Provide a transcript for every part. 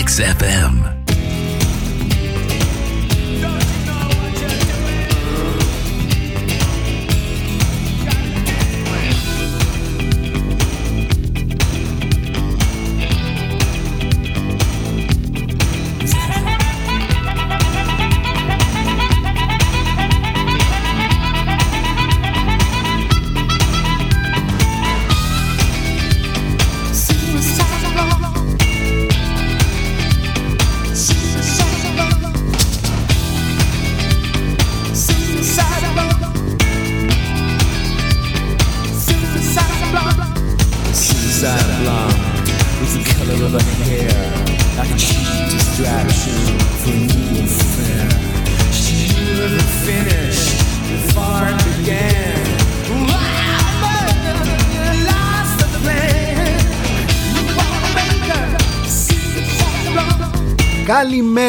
XFM.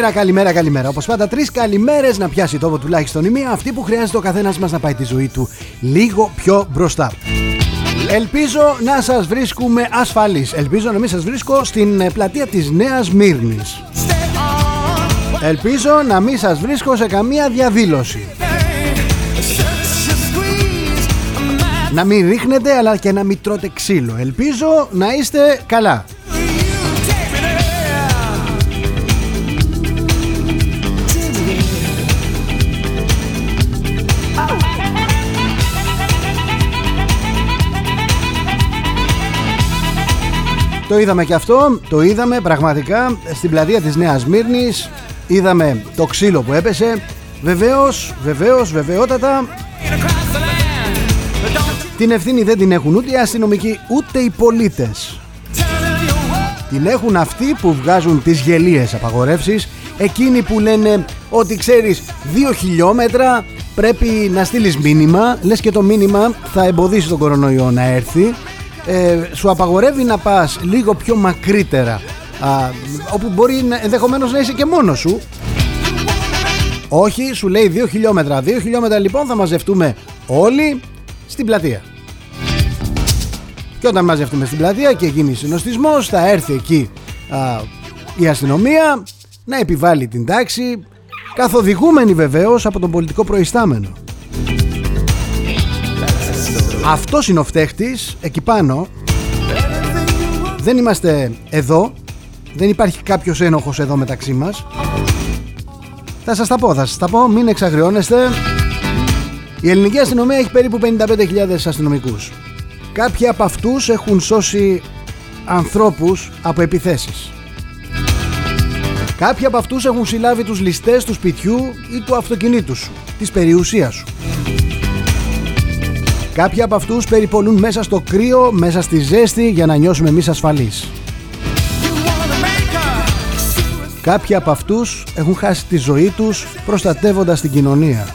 Καλημέρα, καλημέρα, καλημέρα. Όπως πάντα, τρεις καλημέρες να πιάσει τόπο τουλάχιστον η μία, αυτή που χρειάζεται ο καθένας μας να πάει τη ζωή του λίγο πιο μπροστά. Ελπίζω να σας βρίσκουμε ασφαλείς. Ελπίζω να μην σας βρίσκω στην ε, πλατεία της Νέας Μύρνης. Ελπίζω να μην σας βρίσκω σε καμία διαδήλωση. Να μην ρίχνετε αλλά και να μην τρώτε ξύλο. Ελπίζω να είστε καλά Το είδαμε και αυτό, το είδαμε πραγματικά στην πλατεία της Νέας Μύρνης. Είδαμε το ξύλο που έπεσε. Βεβαίως, βεβαίως, βεβαιότατα. Την ευθύνη δεν την έχουν ούτε οι αστυνομικοί ούτε οι πολίτες. Την έχουν αυτοί που βγάζουν τις γελίες απαγορεύσεις. Εκείνοι που λένε ότι ξέρεις δύο χιλιόμετρα πρέπει να στείλεις μήνυμα. Λες και το μήνυμα θα εμποδίσει τον κορονοϊό να έρθει ε, σου απαγορεύει να πας λίγο πιο μακρύτερα α, όπου μπορεί ενδεχομένως να είσαι και μόνος σου. Όχι σου λέει 2 χιλιόμετρα. 2 χιλιόμετρα λοιπόν θα μαζευτούμε όλοι στην πλατεία. Και όταν μαζευτούμε στην πλατεία και γίνει συνοστισμός θα έρθει εκεί α, η αστυνομία να επιβάλλει την τάξη καθοδηγούμενη βεβαίως από τον πολιτικό προϊστάμενο αυτός είναι ο φταίχτης εκεί πάνω. Δεν είμαστε εδώ. Δεν υπάρχει κάποιος ένοχος εδώ μεταξύ μας. Θα σας τα πω, θα σας τα πω. Μην εξαγριώνεστε. Η ελληνική αστυνομία έχει περίπου 55.000 αστυνομικούς. Κάποιοι από αυτούς έχουν σώσει ανθρώπους από επιθέσεις. Κάποιοι από αυτούς έχουν συλλάβει τους ληστές του σπιτιού ή του αυτοκινήτου σου Της περιουσίας σου Κάποιοι από αυτούς περιπολούν μέσα στο κρύο, μέσα στη ζέστη για να νιώσουμε εμείς ασφαλείς. Κάποιοι από αυτούς έχουν χάσει τη ζωή τους προστατεύοντας την κοινωνία.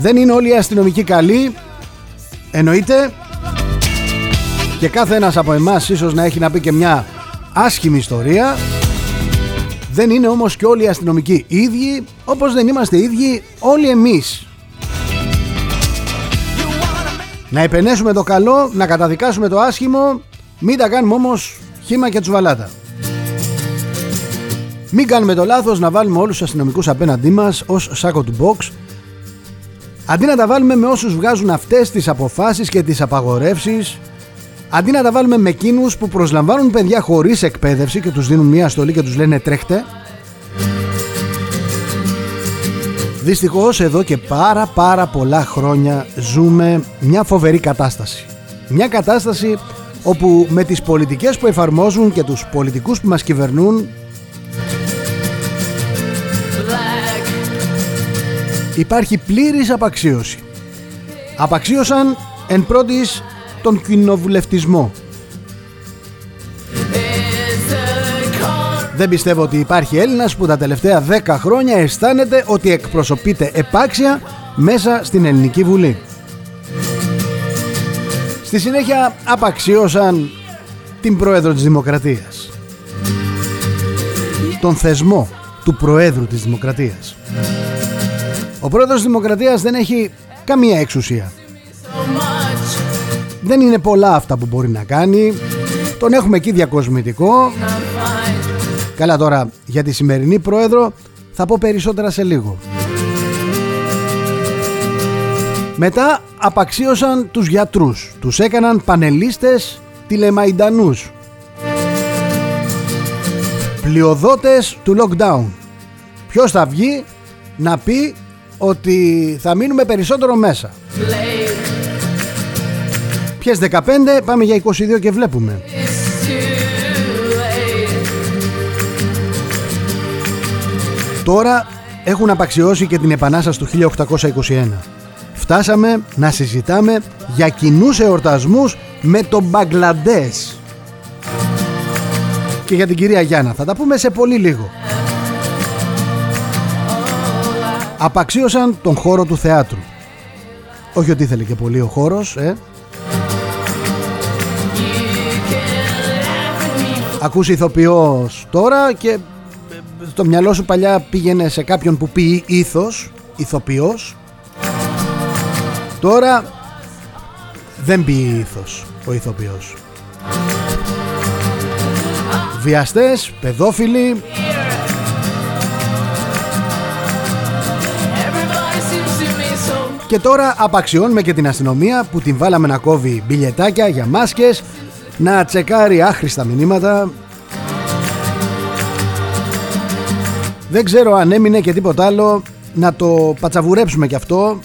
Δεν είναι όλοι οι αστυνομικοί καλοί, εννοείται. Και κάθε ένας από εμάς ίσως να έχει να πει και μια άσχημη ιστορία. Δεν είναι όμως και όλοι οι αστυνομικοί ίδιοι, όπως δεν είμαστε ίδιοι όλοι εμείς. Να επενέσουμε το καλό, να καταδικάσουμε το άσχημο, μην τα κάνουμε όμως χήμα και τσουβαλάτα. Μην κάνουμε το λάθος να βάλουμε όλους τους αστυνομικούς απέναντί μας ως σάκο του box Αντί να τα βάλουμε με όσους βγάζουν αυτές τις αποφάσεις και τις απαγορεύσεις Αντί να τα βάλουμε με εκείνους που προσλαμβάνουν παιδιά χωρίς εκπαίδευση και τους δίνουν μια στολή και τους λένε τρέχτε Δυστυχώς εδώ και πάρα πάρα πολλά χρόνια ζούμε μια φοβερή κατάσταση. Μια κατάσταση όπου με τις πολιτικές που εφαρμόζουν και τους πολιτικούς που μας κυβερνούν υπάρχει πλήρης απαξίωση. Απαξίωσαν εν πρώτης τον κοινοβουλευτισμό Δεν πιστεύω ότι υπάρχει Έλληνας που τα τελευταία 10 χρόνια αισθάνεται ότι εκπροσωπείται επάξια μέσα στην Ελληνική Βουλή. Στη συνέχεια απαξίωσαν την Πρόεδρο της Δημοκρατίας. Τον θεσμό του Προέδρου της Δημοκρατίας. Ο Πρόεδρος της Δημοκρατίας δεν έχει καμία εξουσία. Δεν είναι πολλά αυτά που μπορεί να κάνει. Τον έχουμε εκεί διακοσμητικό Καλά τώρα για τη σημερινή πρόεδρο θα πω περισσότερα σε λίγο. Μετά απαξίωσαν τους γιατρούς. Τους έκαναν πανελίστες τηλεμαϊντανούς. Πλειοδότες του lockdown. Ποιος θα βγει να πει ότι θα μείνουμε περισσότερο μέσα. Ποιες 15 πάμε για 22 και βλέπουμε. Τώρα έχουν απαξιώσει και την επανάσταση του 1821. Φτάσαμε να συζητάμε για κοινούς εορτασμούς με τον Μπαγκλαντές. Και για την κυρία Γιάννα θα τα πούμε σε πολύ λίγο. Απαξίωσαν τον χώρο του θεάτρου. Όχι ότι ήθελε και πολύ ο χώρος, ε. Ακούς ηθοποιός τώρα και στο μυαλό σου παλιά πήγαινε σε κάποιον που πει ήθος, ηθοποιός. Τώρα δεν πει ήθος ο ηθοποιός. Βιαστές, παιδόφιλοι, Και τώρα απαξιώνουμε και την αστυνομία που την βάλαμε να κόβει μπιλιετάκια για μάσκες, να τσεκάρει άχρηστα μηνύματα. Δεν ξέρω αν έμεινε και τίποτα άλλο να το πατσαβουρέψουμε κι αυτό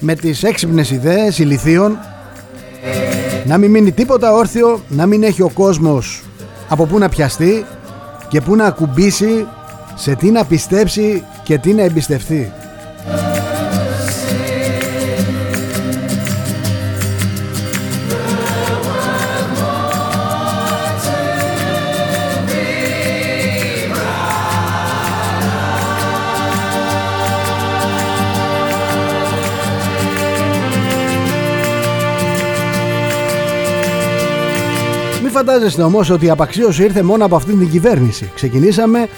με τις έξυπνες ιδέες ηλιθίων να μην μείνει τίποτα όρθιο, να μην έχει ο κόσμος από πού να πιαστεί και πού να ακουμπήσει, σε τι να πιστέψει και τι να εμπιστευτεί. Φαντάζεστε όμως ότι η απαξίωση ήρθε μόνο από αυτήν την κυβέρνηση. Ξεκινήσαμε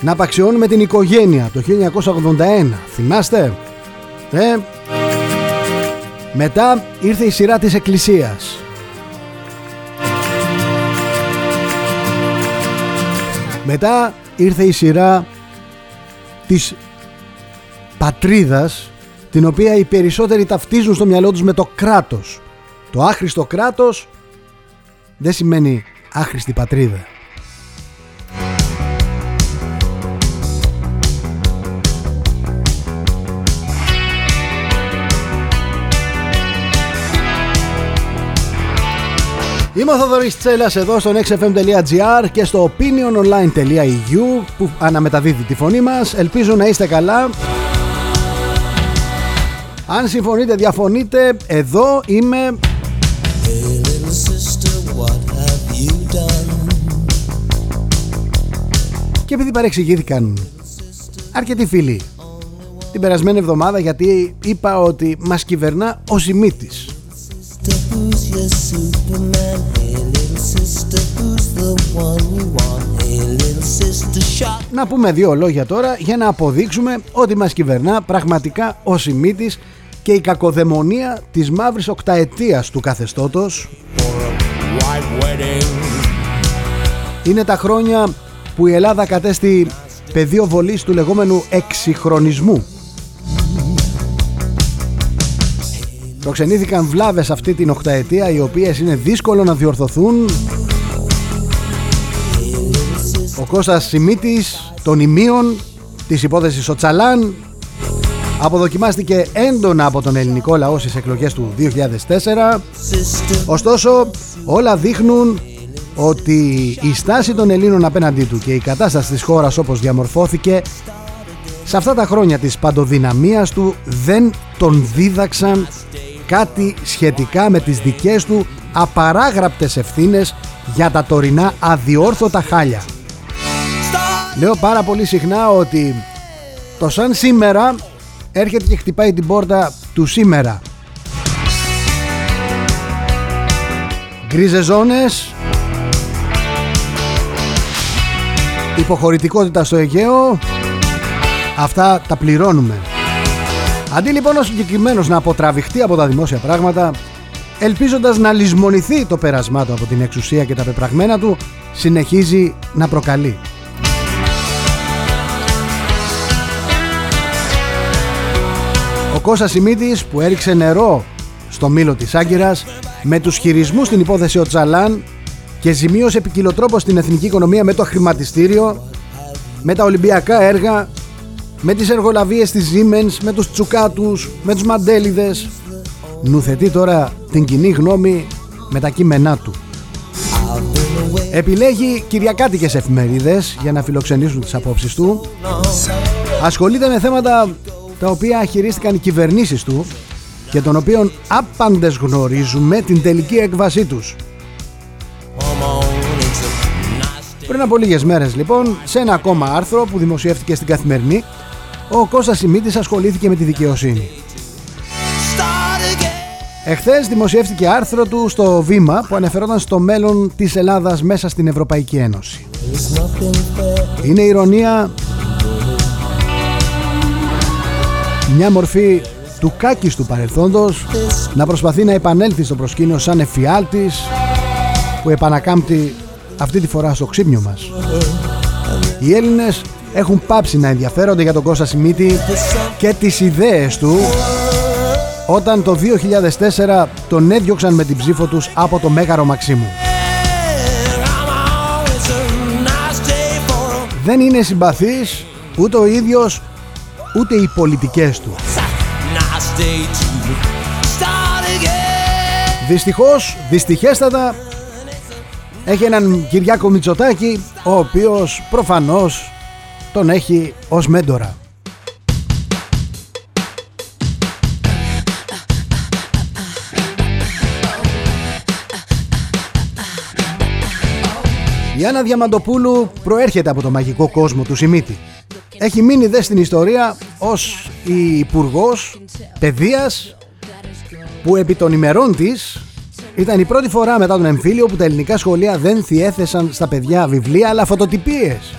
να απαξιώνουμε την οικογένεια το 1981. Θυμάστε; Ε; Μετά ήρθε η σειρά της Εκκλησίας. Μετά ήρθε η σειρά της πατρίδας την οποία οι περισσότεροι ταυτίζουν στο μυαλό τους με το κράτος. Το άχρηστο κράτος δεν σημαίνει άχρηστη πατρίδα. Είμαι ο Θοδωρής Τσέλας εδώ στο nextfm.gr και στο opiniononline.eu που αναμεταδίδει τη φωνή μας. Ελπίζω να είστε καλά. Αν συμφωνείτε, διαφωνείτε, εδώ είμαι Και επειδή παρεξηγήθηκαν αρκετοί φίλοι την περασμένη εβδομάδα γιατί είπα ότι μας κυβερνά ο Σιμίτης. Να πούμε δύο λόγια τώρα για να αποδείξουμε ότι μας κυβερνά πραγματικά ο Σιμίτης και η κακοδαιμονία της μαύρης οκταετίας του καθεστώτος. Είναι τα χρόνια που η Ελλάδα κατέστη πεδίο βολής του λεγόμενου εξυγχρονισμού. Προξενήθηκαν βλάβες αυτή την οκταετία οι οποίες είναι δύσκολο να διορθωθούν. Ο Κώστας Σιμίτης των ημείων της υπόθεσης ο Τσαλάν αποδοκιμάστηκε έντονα από τον ελληνικό λαό στις εκλογές του 2004 ωστόσο όλα δείχνουν ότι η στάση των Ελλήνων απέναντί του και η κατάσταση της χώρας όπως διαμορφώθηκε σε αυτά τα χρόνια της παντοδυναμίας του δεν τον δίδαξαν κάτι σχετικά με τις δικές του απαράγραπτες ευθύνες για τα τωρινά αδιόρθωτα χάλια. Λέω πάρα πολύ συχνά ότι το σαν σήμερα έρχεται και χτυπάει την πόρτα του σήμερα. Γκρίζε ζώνες, υποχωρητικότητα στο Αιγαίο. Αυτά τα πληρώνουμε. Αντί λοιπόν ο συγκεκριμένος να αποτραβηχτεί από τα δημόσια πράγματα ελπίζοντας να λησμονηθεί το πέρασμά του από την εξουσία και τα πεπραγμένα του συνεχίζει να προκαλεί. Ο Κώστας Σιμίτης που έριξε νερό στο μήλο της Άγκυρας με τους χειρισμούς στην υπόθεση ο και ζημίωσε επικοινωτρόπο στην εθνική οικονομία με το χρηματιστήριο, με τα Ολυμπιακά έργα, με τις εργολαβίες της Siemens, με τους τσουκάτους, με τους μαντέλιδες. Νουθετεί τώρα την κοινή γνώμη με τα κείμενά του. Επιλέγει κυριακάτικες εφημερίδες για να φιλοξενήσουν τις απόψεις του. Ασχολείται με θέματα τα οποία χειρίστηκαν οι κυβερνήσεις του και των οποίων άπαντες γνωρίζουμε την τελική έκβασή τους. Πριν από λίγες μέρες λοιπόν, σε ένα ακόμα άρθρο που δημοσιεύτηκε στην Καθημερινή, ο Κώστας Σιμίτης ασχολήθηκε με τη δικαιοσύνη. Εχθές δημοσιεύτηκε άρθρο του στο Βήμα που αναφερόταν στο μέλλον της Ελλάδας μέσα στην Ευρωπαϊκή Ένωση. Είναι ηρωνία μια μορφή του κάκης του παρελθόντος να προσπαθεί να επανέλθει στο προσκήνιο σαν εφιάλτης που επανακάμπτει αυτή τη φορά στο ξύπνιο μας. Οι Έλληνες έχουν πάψει να ενδιαφέρονται για τον Κώστα Σιμίτη και τις ιδέες του όταν το 2004 τον έδιωξαν με την ψήφο τους από το Μέγαρο Μαξίμου. Δεν είναι συμπαθής ούτε ο ίδιος ούτε οι πολιτικές του. Δυστυχώς, δυστυχέστατα έχει έναν Κυριάκο Μητσοτάκη ο οποίος προφανώς τον έχει ως μέντορα. Η Άννα Διαμαντοπούλου προέρχεται από το μαγικό κόσμο του Σιμίτη. Έχει μείνει δε στην ιστορία ως η υπουργός παιδείας που επί των ημερών της ήταν η πρώτη φορά μετά τον εμφύλιο που τα ελληνικά σχολεία δεν θιέθεσαν στα παιδιά βιβλία αλλά φωτοτυπίες.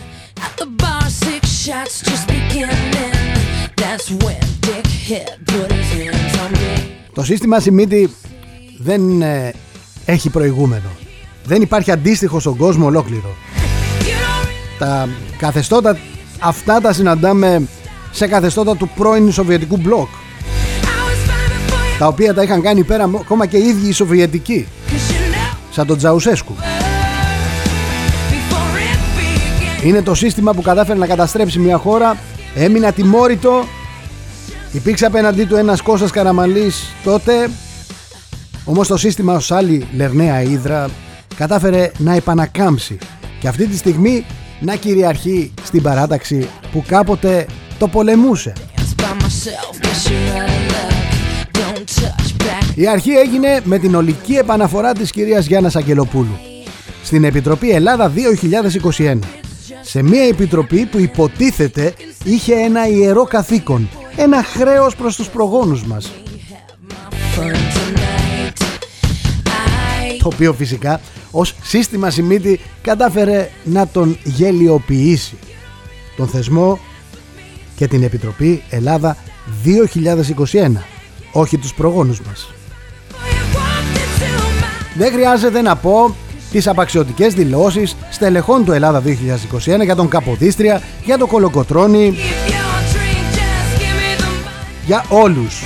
Το σύστημα Σιμίτη δεν ε, έχει προηγούμενο. Δεν υπάρχει αντίστοιχο στον κόσμο ολόκληρο. Τα καθεστώτα αυτά τα συναντάμε σε καθεστώτα του πρώην Σοβιετικού μπλοκ τα οποία τα είχαν κάνει πέρα ακόμα και οι ίδιοι οι Σοβιετικοί. Σαν τον Τζαουσέσκου. Είναι το σύστημα που κατάφερε να καταστρέψει μια χώρα. Έμεινε ατιμόρυτο υπήρξε απέναντί του ένας Κώστας Καραμαλής τότε. Όμως το σύστημα ως άλλη Λερναία Ήδρα κατάφερε να επανακάμψει. Και αυτή τη στιγμή να κυριαρχεί στην παράταξη που κάποτε το πολεμούσε. Η αρχή έγινε με την ολική επαναφορά της κυρίας Γιάννας Αγγελοπούλου. Στην Επιτροπή Ελλάδα 2021 σε μια επιτροπή που υποτίθεται είχε ένα ιερό καθήκον ένα χρέος προς τους προγόνους μας. Το οποίο φυσικά ως σύστημα Σιμίτη κατάφερε να τον γελιοποιήσει. Τον θεσμό και την Επιτροπή Ελλάδα 2021 όχι τους προγόνους μας δεν χρειάζεται να πω τις απαξιωτικές δηλώσεις στελεχών του Ελλάδα 2021 για τον Καποδίστρια, για τον Κολοκοτρώνη για όλους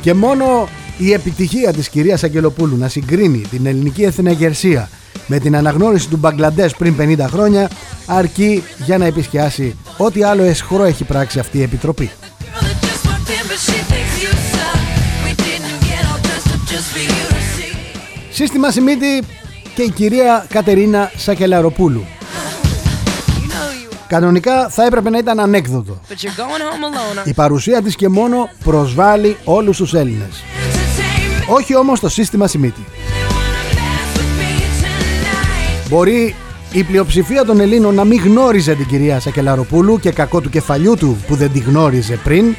και μόνο η επιτυχία της κυρίας Αγγελοπούλου να συγκρίνει την ελληνική εθνεγερσία με την αναγνώριση του Μπαγκλαντές πριν 50 χρόνια αρκεί για να επισκιάσει ό,τι άλλο εσχρό έχει πράξει αυτή η Επιτροπή. Σύστημα Σιμίτη και η κυρία Κατερίνα Σακελαροπούλου. Κανονικά θα έπρεπε να ήταν ανέκδοτο. Η παρουσία της και μόνο προσβάλλει όλους τους Έλληνες. Όχι όμως το σύστημα Σιμίτη. Μπορεί η πλειοψηφία των Ελλήνων να μην γνώριζε την κυρία Σακελαροπούλου και κακό του κεφαλιού του που δεν τη γνώριζε πριν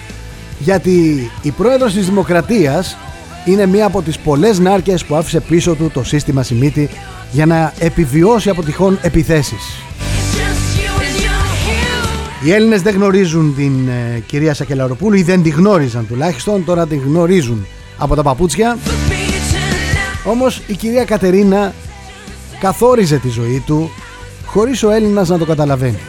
γιατί η πρόεδρος της Δημοκρατίας είναι μία από τις πολλές νάρκες που άφησε πίσω του το σύστημα Σιμίτη για να επιβιώσει από τυχόν επιθέσεις. Οι Έλληνες δεν γνωρίζουν την ε, κυρία Σακελαροπούλου ή δεν τη γνώριζαν τουλάχιστον, τώρα την γνωρίζουν από τα παπούτσια. Όμως η κυρία Κατερίνα καθόριζε τη ζωή του χωρίς ο Έλληνας να το καταλαβαίνει.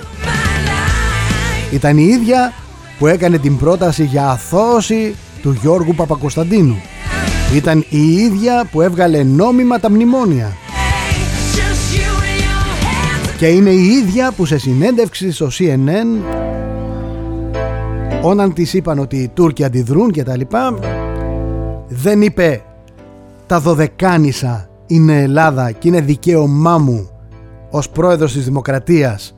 Ήταν η ίδια που έκανε την πρόταση για αθώωση του Γιώργου Παπακοσταντίνου. Ήταν η ίδια που έβγαλε νόμιμα τα μνημόνια. Και είναι η ίδια που σε συνέντευξη στο CNN όταν της είπαν ότι οι Τούρκοι αντιδρούν και τα λοιπά δεν είπε τα δωδεκάνησα είναι Ελλάδα και είναι δικαίωμά μου ως πρόεδρος της Δημοκρατίας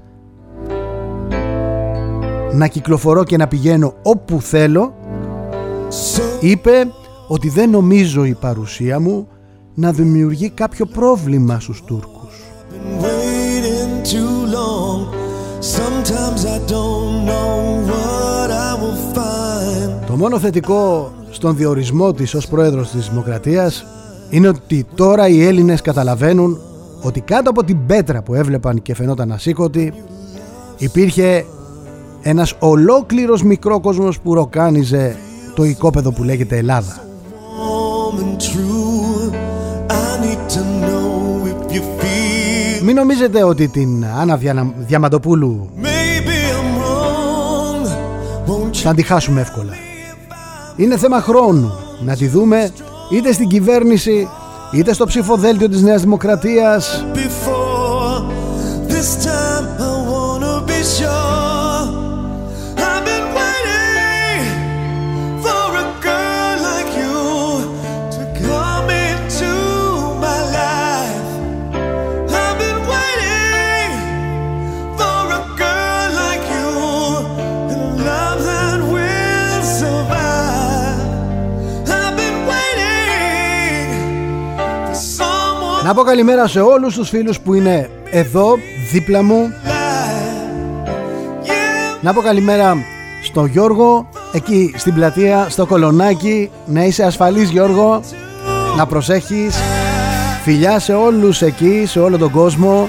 να κυκλοφορώ και να πηγαίνω όπου θέλω είπε ότι δεν νομίζω η παρουσία μου να δημιουργεί κάποιο πρόβλημα στους Τούρκους. Το μόνο θετικό στον διορισμό της ως πρόεδρος της Δημοκρατίας είναι ότι τώρα οι Έλληνες καταλαβαίνουν ότι κάτω από την πέτρα που έβλεπαν και φαινόταν ασήκωτη υπήρχε ένας ολόκληρος μικρό κόσμος που ροκάνιζε το οικόπεδο που λέγεται Ελλάδα. Μην νομίζετε ότι την Άννα Διαμαντοπούλου θα τη χάσουμε εύκολα. Είναι θέμα χρόνου να τη δούμε είτε στην κυβέρνηση είτε στο ψηφοδέλτιο της Νέας Δημοκρατίας Να πω καλημέρα σε όλους τους φίλους που είναι εδώ δίπλα μου. Να πω καλημέρα στο Γιώργο εκεί στην πλατεία στο Κολονάκι. Να είσαι ασφαλής Γιώργο. Να προσέχεις. Φιλιά σε όλους εκεί σε όλο τον κόσμο.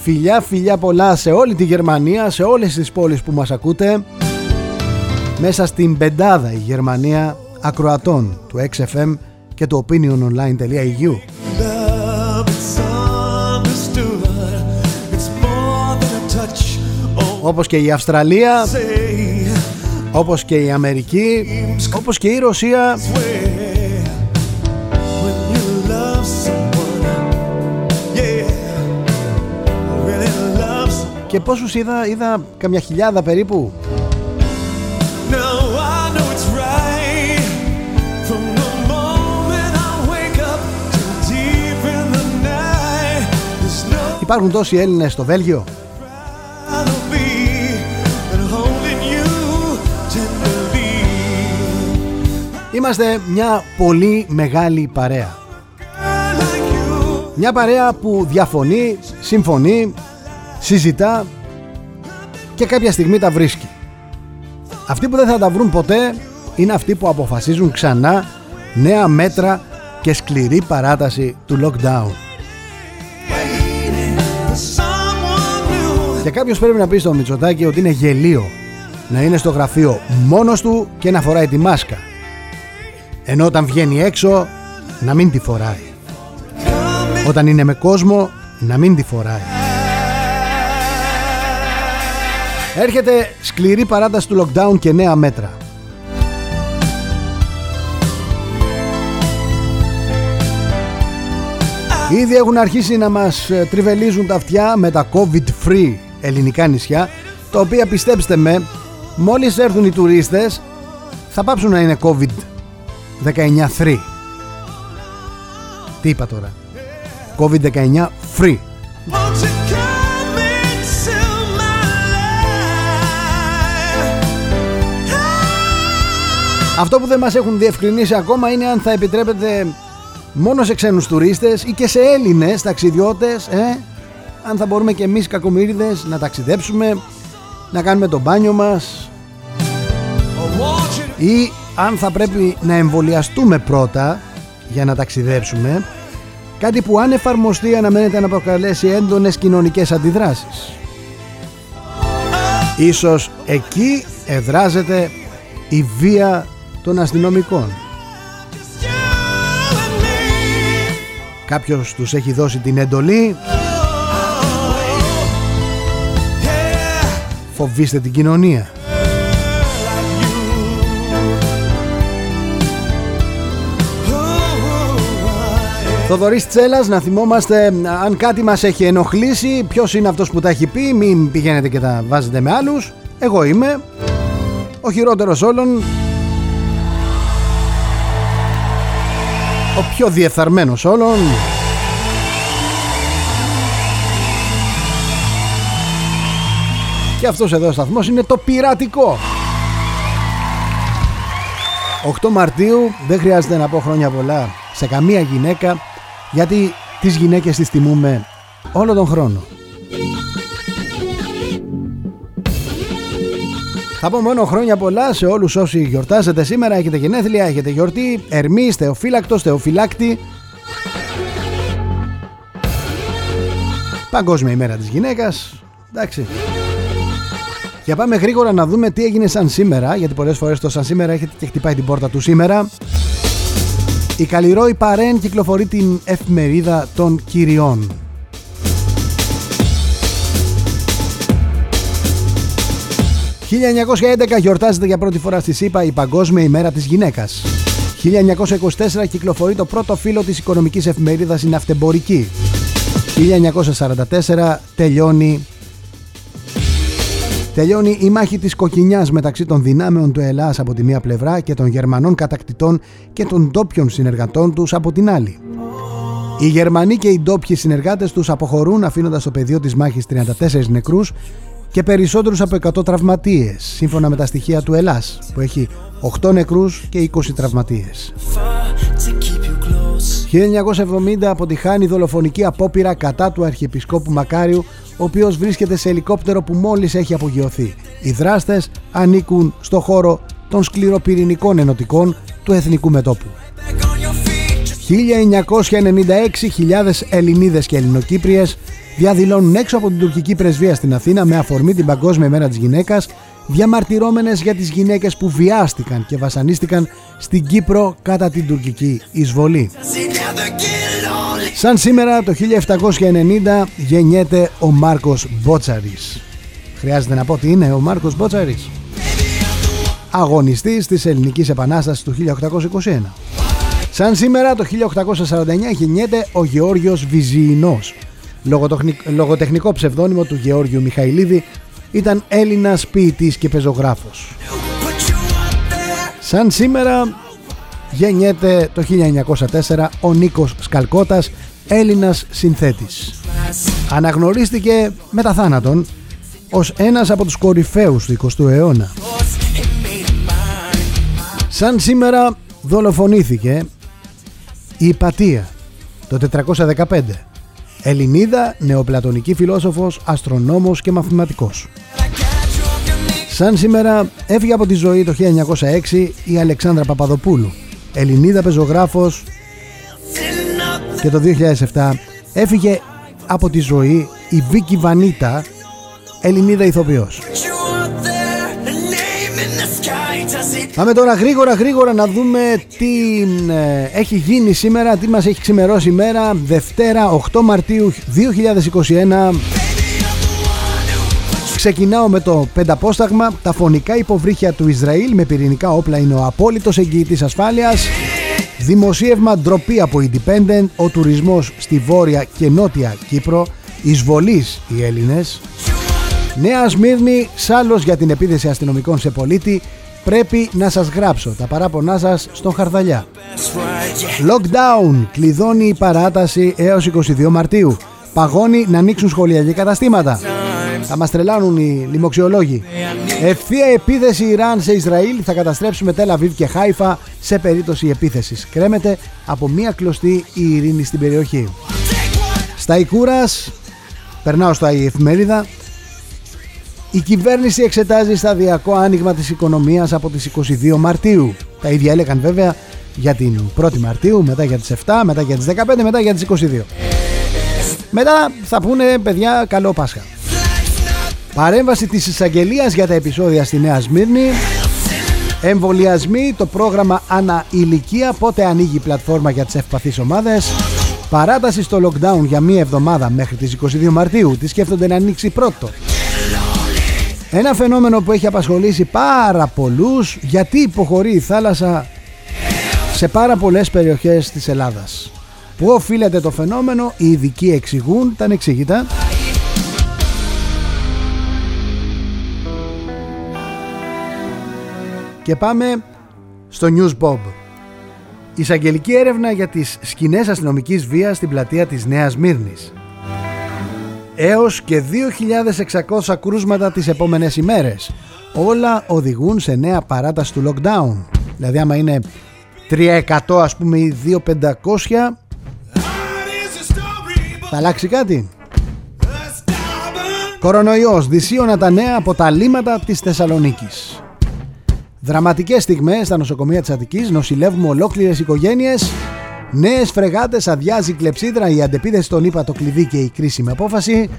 Φιλιά φιλιά πολλά σε όλη τη Γερμανία Σε όλες τις πόλεις που μας ακούτε. Μέσα στην πεντάδα η Γερμανία ακροατών του XFM και του opiniononline.eu όπως και η Αυστραλία όπως και η Αμερική όπως και η Ρωσία. Και πόσους είδα, είδα καμιά χιλιάδα περίπου Υπάρχουν τόσοι Έλληνες στο Βέλγιο; Είμαστε μια πολύ μεγάλη παρέα. Μια παρέα που διαφωνεί, συμφωνεί, συζητά και κάποια στιγμή τα βρίσκει. Αυτοί που δεν θα τα βρουν ποτέ είναι αυτοί που αποφασίζουν ξανά νέα μέτρα και σκληρή παράταση του lockdown Και κάποιος πρέπει να πει στο Μητσοτάκι ότι είναι γελίο να είναι στο γραφείο μόνος του και να φοράει τη μάσκα. Ενώ όταν βγαίνει έξω να μην τη φοράει. Όταν είναι με κόσμο να μην τη φοράει. Έρχεται σκληρή παράταση του lockdown και νέα μέτρα. Ήδη έχουν αρχίσει να μας ε, τριβελίζουν τα αυτιά με τα COVID-free ελληνικά νησιά τα οποία πιστέψτε με μόλις έρθουν οι τουρίστες θα πάψουν να είναι COVID-19 free. Τι είπα τώρα; COVID-19 free. Αυτό που δεν μας έχουν διευκρινίσει ακόμα είναι αν θα επιτρέπεται μόνο σε ξένους τουρίστες ή και σε Έλληνες ταξιδιώτες ε, αν θα μπορούμε και εμείς κακομύριδες να ταξιδέψουμε, να κάνουμε το μπάνιο μας ή αν θα πρέπει να εμβολιαστούμε πρώτα για να ταξιδέψουμε κάτι που αν εφαρμοστεί αναμένεται να προκαλέσει έντονες κοινωνικές αντιδράσεις. Ίσως εκεί εδράζεται η βία των αστυνομικών. Κάποιος τους έχει δώσει την εντολή φοβήστε την κοινωνία. Θοδωρής Τσέλας να θυμόμαστε αν κάτι μας έχει ενοχλήσει ποιος είναι αυτός που τα έχει πει μην πηγαίνετε και τα βάζετε με άλλους. Εγώ είμαι ο χειρότερος όλων. Ο πιο διεφθαρμένος όλων και αυτός εδώ ο σταθμός είναι το πειρατικό 8 Μαρτίου δεν χρειάζεται να πω χρόνια πολλά σε καμία γυναίκα γιατί τις γυναίκες τις τιμούμε όλο τον χρόνο. Θα πω μόνο χρόνια πολλά σε όλους όσοι γιορτάζετε σήμερα, έχετε γενέθλια, έχετε γιορτή, Ερμής, Θεοφύλακτος, Θεοφυλάκτη. Παγκόσμια ημέρα της γυναίκας, εντάξει. Για πάμε γρήγορα να δούμε τι έγινε σαν σήμερα, γιατί πολλές φορές το σαν σήμερα έχετε και χτυπάει την πόρτα του σήμερα. Η Καλλιρόη Παρέν κυκλοφορεί την εφημερίδα των κυριών. «1911 γιορτάζεται για πρώτη φορά στη ΣΥΠΑ η Παγκόσμια ημέρα της γυναίκας». 1924 κυκλοφορεί το πρώτο φύλλο της οικονομικής εφημερίδας «Η Ναυτεμπορική». 1944 τελειώνει Τελειώνει η μάχη της κοκκινιάς μεταξύ των δυνάμεων του Ελλάς από τη μία πλευρά και των Γερμανών κατακτητών και των ντόπιων συνεργατών τους από την άλλη. Οι Γερμανοί και οι ντόπιοι συνεργάτες τους αποχωρούν αφήνοντας στο πεδίο της μάχης 34 νεκρούς και περισσότερους από 100 τραυματίες, σύμφωνα με τα στοιχεία του Ελλάς, που έχει 8 νεκρούς και 20 τραυματίες. 1970 αποτυχάνει δολοφονική απόπειρα κατά του Αρχιεπισκόπου Μακάριου ο οποίος βρίσκεται σε ελικόπτερο που μόλις έχει απογειωθεί. Οι δράστες ανήκουν στο χώρο των σκληροπυρηνικών ενωτικών του Εθνικού Μετόπου. 1996.000 Ελληνίδες και Ελληνοκύπριες διαδηλώνουν έξω από την τουρκική πρεσβεία στην Αθήνα με αφορμή την Παγκόσμια Μέρα της Γυναίκας διαμαρτυρόμενες για τις γυναίκες που βιάστηκαν και βασανίστηκαν στην Κύπρο κατά την τουρκική εισβολή. Σαν σήμερα το 1790 γεννιέται ο Μάρκος Μπότσαρης. Χρειάζεται να πω τι είναι ο Μάρκος Μπότσαρης. Αγωνιστής της Ελληνικής Επανάστασης του 1821. Σαν σήμερα το 1849 γεννιέται ο Γεώργιος Βυζιεινός. Λογοτεχνικό ψευδόνυμο του Γεώργιου Μιχαηλίδη ήταν Έλληνας ποιητής και πεζογράφος. Σαν σήμερα γεννιέται το 1904 ο Νίκος Σκαλκώτας, Έλληνας συνθέτης. Αναγνωρίστηκε μετά θάνατον ως ένας από τους κορυφαίους του 20ου αιώνα. Σαν σήμερα δολοφονήθηκε η Πατία το 415. Ελληνίδα, νεοπλατωνική φιλόσοφος, αστρονόμος και μαθηματικός. Σαν σήμερα έφυγε από τη ζωή το 1906 η Αλεξάνδρα Παπαδοπούλου, Ελληνίδα πεζογράφος. Και το 2007 έφυγε από τη ζωή η Βίκη Βανίτα, Ελληνίδα ηθοποιός. Πάμε τώρα γρήγορα γρήγορα να δούμε τι ε, έχει γίνει σήμερα, τι μας έχει ξημερώσει η μέρα. Δευτέρα 8 Μαρτίου 2021 Ξεκινάω με το πενταπόσταγμα. Τα φωνικά υποβρύχια του Ισραήλ με πυρηνικά όπλα είναι ο απόλυτος εγγυητής ασφάλειας. Δημοσίευμα ντροπή από Independent. Ο τουρισμός στη βόρεια και νότια Κύπρο. Εισβολής οι Έλληνες. Νέα Σμύρνη, σάλος για την επίθεση αστυνομικών σε πολίτη. Πρέπει να σας γράψω τα παράπονά σας στον Χαρδαλιά. Lockdown, κλειδώνει η παράταση έως 22 Μαρτίου. Παγώνει να ανοίξουν σχολεία και καταστήματα. Θα μας τρελάνουν οι λοιμοξιολόγοι. Ευθεία επίθεση Ιράν σε Ισραήλ θα καταστρέψουμε Τελαβίβ και Χάιφα σε περίπτωση επίθεσης. Κρέμεται από μία κλωστή η ειρήνη στην περιοχή. Στα Ικούρας, περνάω στα η εφημερίδα, η κυβέρνηση εξετάζει σταδιακό άνοιγμα της οικονομίας από τις 22 Μαρτίου. Τα ίδια έλεγαν βέβαια για την 1η Μαρτίου, μετά για τις 7, μετά για τις 15, μετά για τις 22. Μετά θα πούνε παιδιά καλό Πάσχα. Παρέμβαση της εισαγγελίας για τα επεισόδια στη Νέα Σμύρνη. Εμβολιασμοί, το πρόγραμμα Ανα Ηλικία, πότε ανοίγει η πλατφόρμα για τις ευπαθείς ομάδες. Παράταση στο lockdown για μία εβδομάδα μέχρι τις 22 Μαρτίου, τι σκέφτονται να ανοίξει πρώτο; Ένα φαινόμενο που έχει απασχολήσει πάρα πολλούς γιατί υποχωρεί η θάλασσα σε πάρα πολλές περιοχές της Ελλάδας. Πού οφείλεται το φαινόμενο, οι ειδικοί εξηγούν, τα ανεξήγητα. Και πάμε στο News Bob. Εισαγγελική έρευνα για τις σκηνές αστυνομικής βίας στην πλατεία της Νέας Μύρνης. Έως και 2.600 κρούσματα τις επόμενες ημέρες. Όλα οδηγούν σε νέα παράταση του lockdown. Δηλαδή άμα είναι 300 ας πούμε ή 2.500 θα αλλάξει κάτι. Κορονοϊός δυσίωνα τα νέα από τα λίματα της Θεσσαλονίκης. Δραματικές στιγμές στα νοσοκομεία της Αττικής νοσηλεύουμε ολόκληρες οικογένειες. Νέες φρεγάτες αδειάζει η κλεψίδρα η αντεπίδεση των ΗΠΑ το κλειδί και η κρίσιμη απόφαση.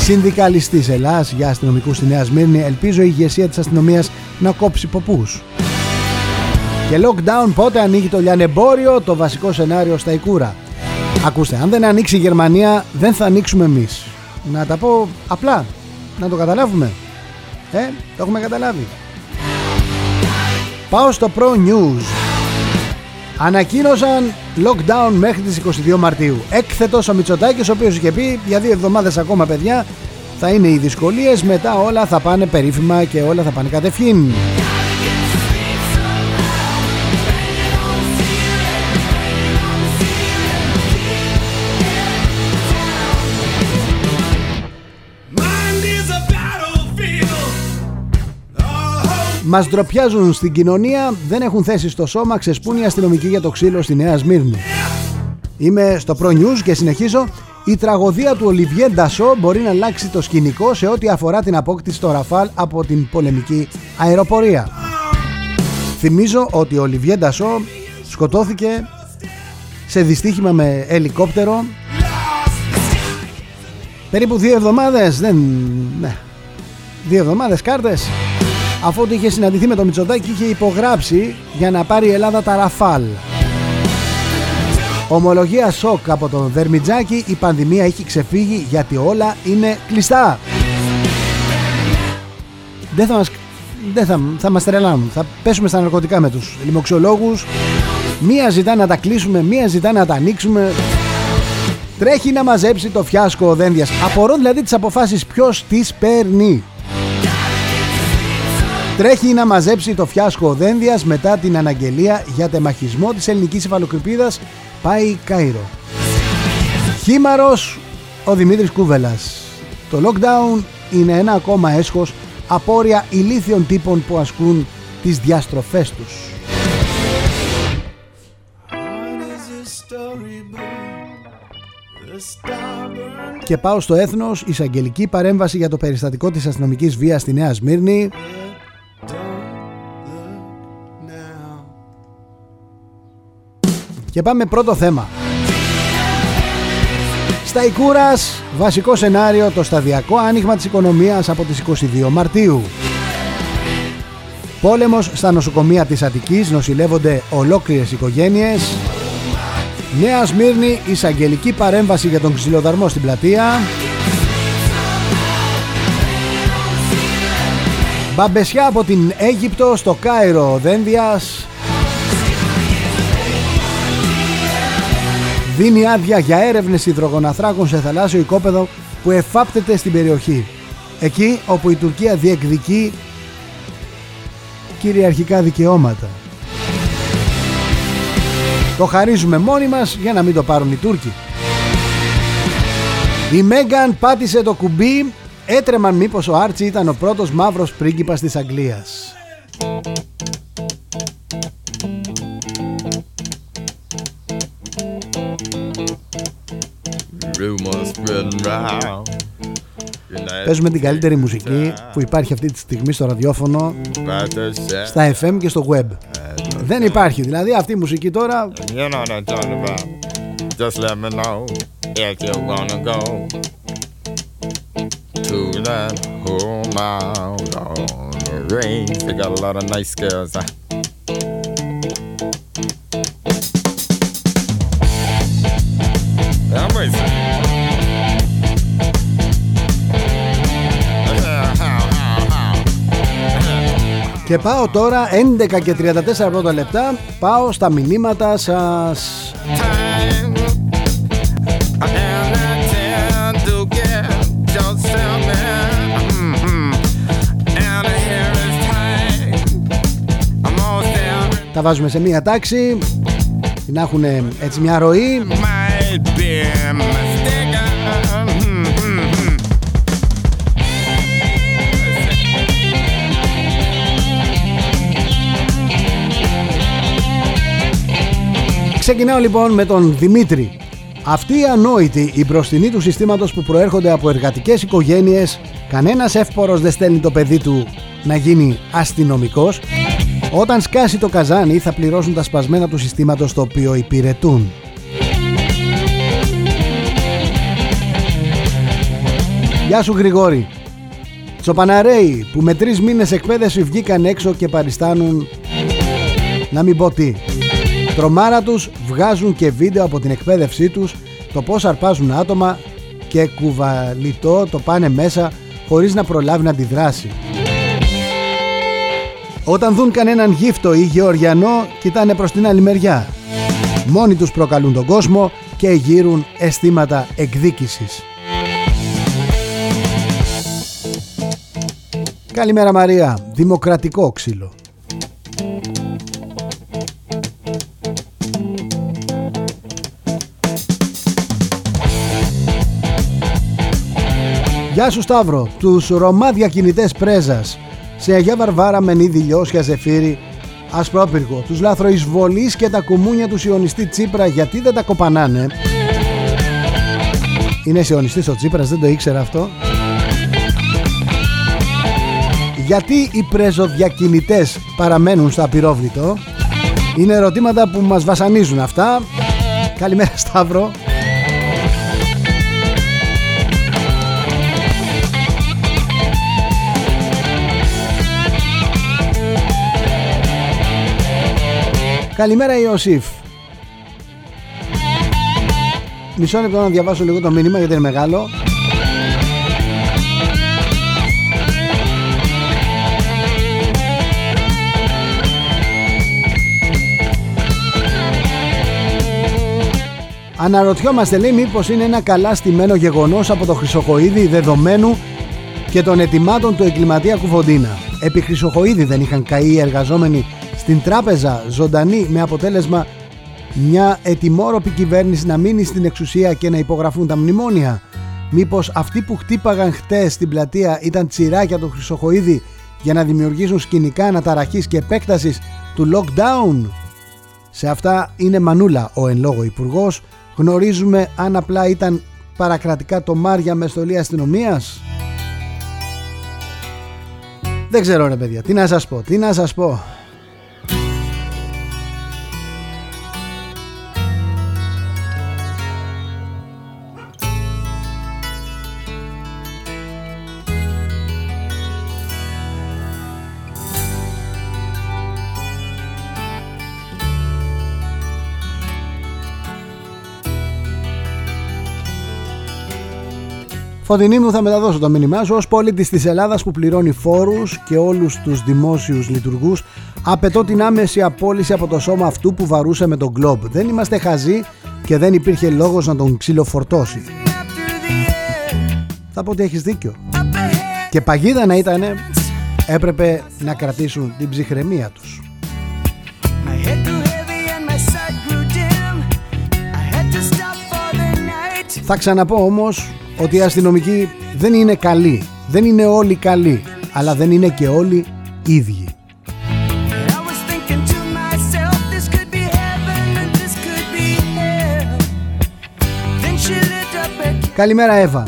Συνδικαλιστής Ελλάς για αστυνομικούς στη Νέα Σμύρνη ελπίζω η ηγεσία της αστυνομίας να κόψει ποπούς. Και lockdown πότε ανοίγει το λιανεμπόριο το βασικό σενάριο στα Ικούρα. Ακούστε, αν δεν ανοίξει η Γερμανία δεν θα ανοίξουμε εμείς. Να τα πω απλά, να το καταλάβουμε Ε, το έχουμε καταλάβει. Πάω στο Pro News. Ανακοίνωσαν lockdown μέχρι τις 22 Μαρτίου. Έκθετος ο Μητσοτάκης ο οποίος είχε πει για δύο εβδομάδες ακόμα παιδιά θα είναι οι δυσκολίες μετά όλα θα πάνε περίφημα και όλα θα πάνε κατευθείαν Μας ντροπιάζουν στην κοινωνία, δεν έχουν θέση στο σώμα, ξεσπούν οι αστυνομικοί για το ξύλο στη Νέα Σμύρνη. Είμαι στο Pro News και συνεχίζω. Η τραγωδία του Ολιβιέ Ντασό μπορεί να αλλάξει το σκηνικό σε ό,τι αφορά την απόκτηση στο Ραφάλ από την πολεμική αεροπορία. Θυμίζω ότι ο Ολιβιέ Ντασό σκοτώθηκε σε δυστύχημα με ελικόπτερο περίπου δύο εβδομάδες δεν... Ναι. Δύο εβδομάδες κάρτες αφού ότι είχε συναντηθεί με τον Μητσοτάκη και είχε υπογράψει για να πάρει η Ελλάδα τα Ραφάλ. Ομολογία σοκ από τον Δερμιτζάκη, η πανδημία έχει ξεφύγει γιατί όλα είναι κλειστά. Δεν θα μας, δεν θα, θα μας τρελάνουν, θα πέσουμε στα ναρκωτικά με τους λοιμοξιολόγους. Μία ζητά να τα κλείσουμε, μία ζητά να τα ανοίξουμε. Τρέχει να μαζέψει το φιάσκο ο Δένδιας. Απορώ δηλαδή τις αποφάσεις ποιος τις παίρνει. Τρέχει να μαζέψει το φιάσκο ο Δένδιας μετά την αναγγελία για τεμαχισμό της ελληνικής υφαλοκρηπίδας πάει Κάιρο. Χήμαρος ο Δημήτρης Κούβελας. Το lockdown είναι ένα ακόμα έσχος απόρρια ηλίθιων τύπων που ασκούν τις διαστροφές τους. Και πάω στο έθνος, εισαγγελική παρέμβαση για το περιστατικό της αστυνομικής βίας στη Νέα Σμύρνη Και πάμε πρώτο θέμα. Στα Ικούρας, βασικό σενάριο το σταδιακό άνοιγμα της οικονομίας από τις 22 Μαρτίου. Πόλεμος στα νοσοκομεία της Αττικής νοσηλεύονται ολόκληρες οικογένειες. Νέα Σμύρνη, εισαγγελική παρέμβαση για τον ξυλοδαρμό στην πλατεία. Μπαμπεσιά από την Αίγυπτο στο Κάιρο Δένδιας δίνει άδεια για έρευνες υδρογοναθράκων σε θαλάσσιο οικόπεδο που εφάπτεται στην περιοχή. Εκεί όπου η Τουρκία διεκδικεί κυριαρχικά δικαιώματα. Το χαρίζουμε μόνοι μας για να μην το πάρουν οι Τούρκοι. Η Μέγκαν πάτησε το κουμπί, έτρεμαν μήπως ο Άρτσι ήταν ο πρώτος μαύρος πρίγκιπας της Αγγλίας. Παίζουμε την καλύτερη μουσική που υπάρχει αυτή τη στιγμή στο ραδιόφωνο, στα FM και στο web. Δεν υπάρχει, δηλαδή αυτή η μουσική τώρα... Just let me know if you wanna go to that home out on the range. They got a lot of nice girls. Και πάω τώρα 11 και 34 πρώτα λεπτά Πάω στα μηνύματα σας. Τα βάζουμε σε μία τάξη Να έχουν έτσι μια ροή Ξεκινάω λοιπόν με τον Δημήτρη. Αυτοί οι ανόητοι, οι μπροστινοί του συστήματος που προέρχονται από εργατικές οικογένειες, κανένας εύπορος δεν στέλνει το παιδί του να γίνει αστυνομικός, όταν σκάσει το καζάνι θα πληρώσουν τα σπασμένα του συστήματος το οποίο υπηρετούν. Γεια σου Γρηγόρη. Τσοπαναρέοι που με τρεις μήνες εκπαίδευση βγήκαν έξω και παριστάνουν να μην πω τι. Τρομάρα τους βγάζουν και βίντεο από την εκπαίδευσή τους το πώς αρπάζουν άτομα και κουβαλιτό το πάνε μέσα χωρίς να προλάβει να αντιδράσει. Όταν δουν κανέναν γύφτο ή γεωργιανό κοιτάνε προς την άλλη μεριά. Μόνοι τους προκαλούν τον κόσμο και γύρουν αισθήματα εκδίκησης. Καλημέρα Μαρία, δημοκρατικό ξύλο. Γεια σου Σταύρο, τους Ρωμά διακινητές πρέζας σε Αγία Βαρβάρα, Μενίδη, Λιώσια, Ζεφύρι, Ασπρόπυργο, τους λάθροεισβολείς και τα κουμούνια του Σιωνιστή Τσίπρα γιατί δεν τα κοπανάνε; Είναι Σιωνιστής ο Τσίπρας, δεν το ήξερα αυτό. Γιατί οι πρεζοδιακινητές παραμένουν στο απειρόβλητο; Είναι ερωτήματα που μας βασανίζουν αυτά. Καλημέρα Σταύρο. Καλημέρα Ιωσήφ Μισό λεπτό να διαβάσω λίγο το μήνυμα γιατί είναι μεγάλο Αναρωτιόμαστε λέει μήπως είναι ένα καλά στημένο γεγονός από το Χρυσοχοίδη δεδομένου και των ετοιμάτων του εγκληματία Κουφοντίνα. Επί Χρυσοχοίδη δεν είχαν καεί οι εργαζόμενοι στην τράπεζα ζωντανή με αποτέλεσμα μια ετοιμόρροπη κυβέρνηση να μείνει στην εξουσία και να υπογραφούν τα μνημόνια. Μήπως αυτοί που χτύπαγαν χτες στην πλατεία ήταν τσιράκια του Χρυσοχοίδη για να δημιουργήσουν σκηνικά αναταραχής και επέκτασης του lockdown; Σε αυτά είναι μανούλα ο εν λόγω υπουργός. Γνωρίζουμε αν απλά ήταν παρακρατικά το Μάρια με στολή αστυνομίας; Δεν ξέρω ρε παιδιά, τι να σας πω, τι να σας πω. Φωτεινή μου θα μεταδώσω το μήνυμά σου ως πολίτης της Ελλάδας που πληρώνει φόρους και όλους τους δημόσιους λειτουργούς απαιτώ την άμεση απόλυση από το σώμα αυτού που βαρούσε με τον γκλόμπ. Δεν είμαστε χαζοί και δεν υπήρχε λόγος να τον ξυλοφορτώσει. Θα πω ότι έχεις δίκιο. Και παγίδα να ήταν έπρεπε να κρατήσουν την ψυχραιμία τους. Θα ξαναπώ όμως ότι οι αστυνομικοί δεν είναι καλοί. Δεν είναι όλοι καλοί, αλλά δεν είναι και όλοι ίδιοι. Καλημέρα Εύα.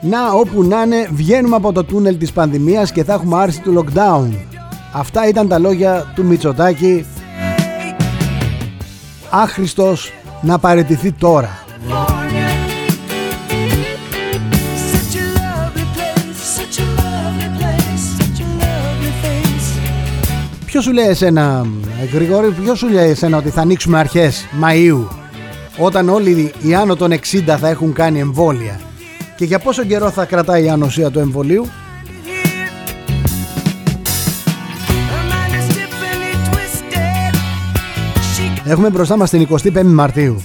Να όπου να είναι βγαίνουμε από το τούνελ της πανδημίας και θα έχουμε άρση του lockdown. Αυτά ήταν τα λόγια του Μητσοτάκη. Άχρηστος να παραιτηθεί τώρα. Ποιος σου λέει εσένα, Γρηγόρη, ποιος σου λέει εσένα ότι θα ανοίξουμε αρχές Μαΐου όταν όλοι οι άνω των 60 θα έχουν κάνει εμβόλια; Και για πόσο καιρό θα κρατάει η ανοσία του εμβολίου; Έχουμε μπροστά μας την 25η Μαρτίου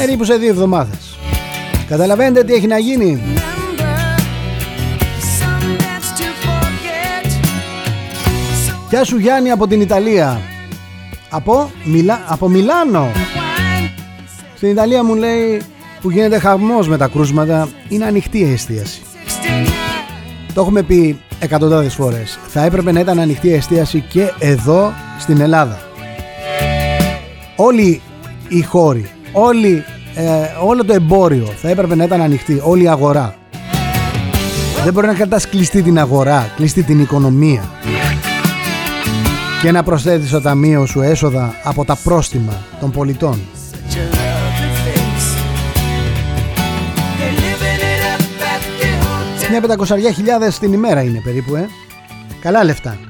Περίπου σε δύο εβδομάδες. Καταλαβαίνετε τι έχει να γίνει; Γεια σου Γιάννη από την Ιταλία. Από, Μιλά... από Μιλάνο. Στην Ιταλία μου λέει που γίνεται χαμός με τα κρούσματα είναι ανοιχτή η εστίαση. Το έχουμε πει εκατοντάδες φορές. Θα έπρεπε να ήταν ανοιχτή η εστίαση και εδώ στην Ελλάδα. Όλοι οι χώροι, όλοι, ε, όλο το εμπόριο θα έπρεπε να ήταν ανοιχτή, όλη η αγορά. Δεν μπορεί να κρατάς κλειστή την αγορά, κλειστή την οικονομία και να προσθέτεις στο ταμείο σου έσοδα από τα πρόστιμα των πολιτών. Μια πεντακοσαριά χιλιάδες την ημέρα είναι περίπου, ε. Καλά λεφτά.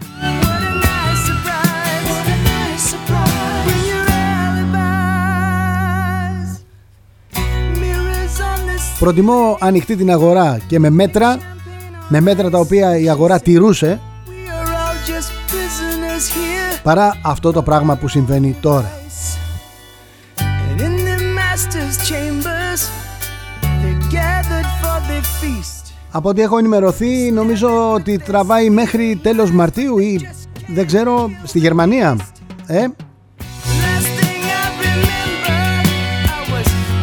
Προτιμώ ανοιχτή την αγορά και με μέτρα, με μέτρα τα οποία η αγορά τηρούσε παρά αυτό το πράγμα που συμβαίνει τώρα. Από ό,τι έχω ενημερωθεί νομίζω ότι τραβάει μέχρι τέλος Μαρτίου ή δεν ξέρω στη Γερμανία. Ε;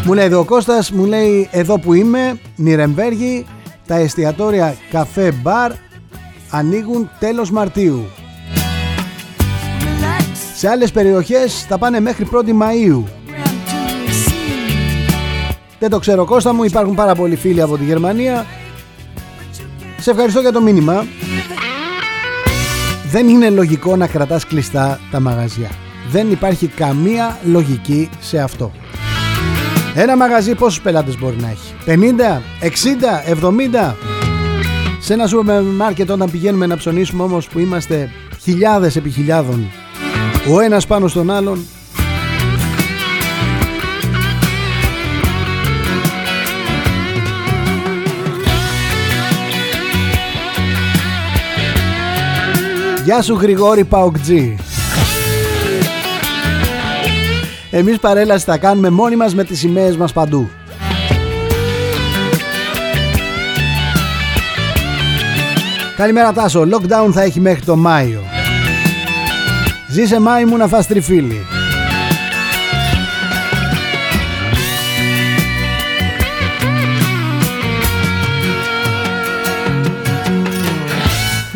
Μου λέει εδώ ο Κώστας, μου λέει εδώ που είμαι, Νιρεμβέργη, τα εστιατόρια καφέ μπαρ ανοίγουν τέλος Μαρτίου. Σε άλλες περιοχές θα πάνε μέχρι 1η Μαΐου. Δεν το ξέρω Κώστα μου, υπάρχουν πάρα πολλοί φίλοι από τη Γερμανία. Σε ευχαριστώ για το μήνυμα. Δεν είναι λογικό να κρατάς κλειστά τα μαγαζιά. Δεν υπάρχει καμία λογική σε αυτό. Ένα μαγαζί πόσους πελάτες μπορεί να έχει; 50, 60, 70. Σε ένα σούπερ μάρκετ όταν πηγαίνουμε να ψωνίσουμε όμως που είμαστε χιλιάδες επί χιλιάδων ο ένας πάνω στον άλλον Γεια σου Γρηγόρη Παοκτζή Εμείς παρέλαση θα κάνουμε μόνοι μας με τις σημαίες μας παντού Καλημέρα Τάσο, lockdown θα έχει μέχρι το Μάιο Ζήσε Μάη μου να φας τριφύλι.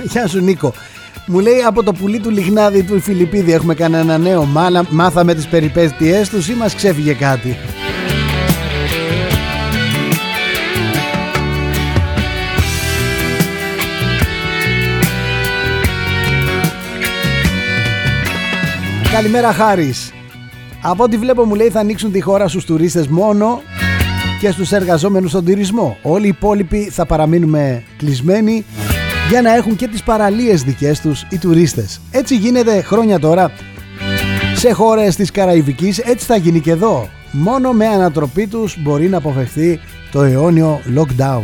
Γεια σου Νίκο. Μου λέει από το πουλί του Λιγνάδη του Φιλιππίδη έχουμε κανένα νέο μάνα, μάθαμε τις περιπέτειές τους ή μας ξέφυγε κάτι. Καλημέρα Χάρης. Από ό,τι βλέπω μου λέει θα ανοίξουν τη χώρα στους τουρίστες μόνο και στους εργαζόμενους στον τουρισμό. Όλοι οι υπόλοιποι θα παραμείνουμε κλεισμένοι για να έχουν και τις παραλίες δικές τους οι τουρίστες. Έτσι γίνεται χρόνια τώρα. Σε χώρες της Καραϊβικής έτσι θα γίνει και εδώ. Μόνο με ανατροπή τους μπορεί να αποφευθεί το αιώνιο lockdown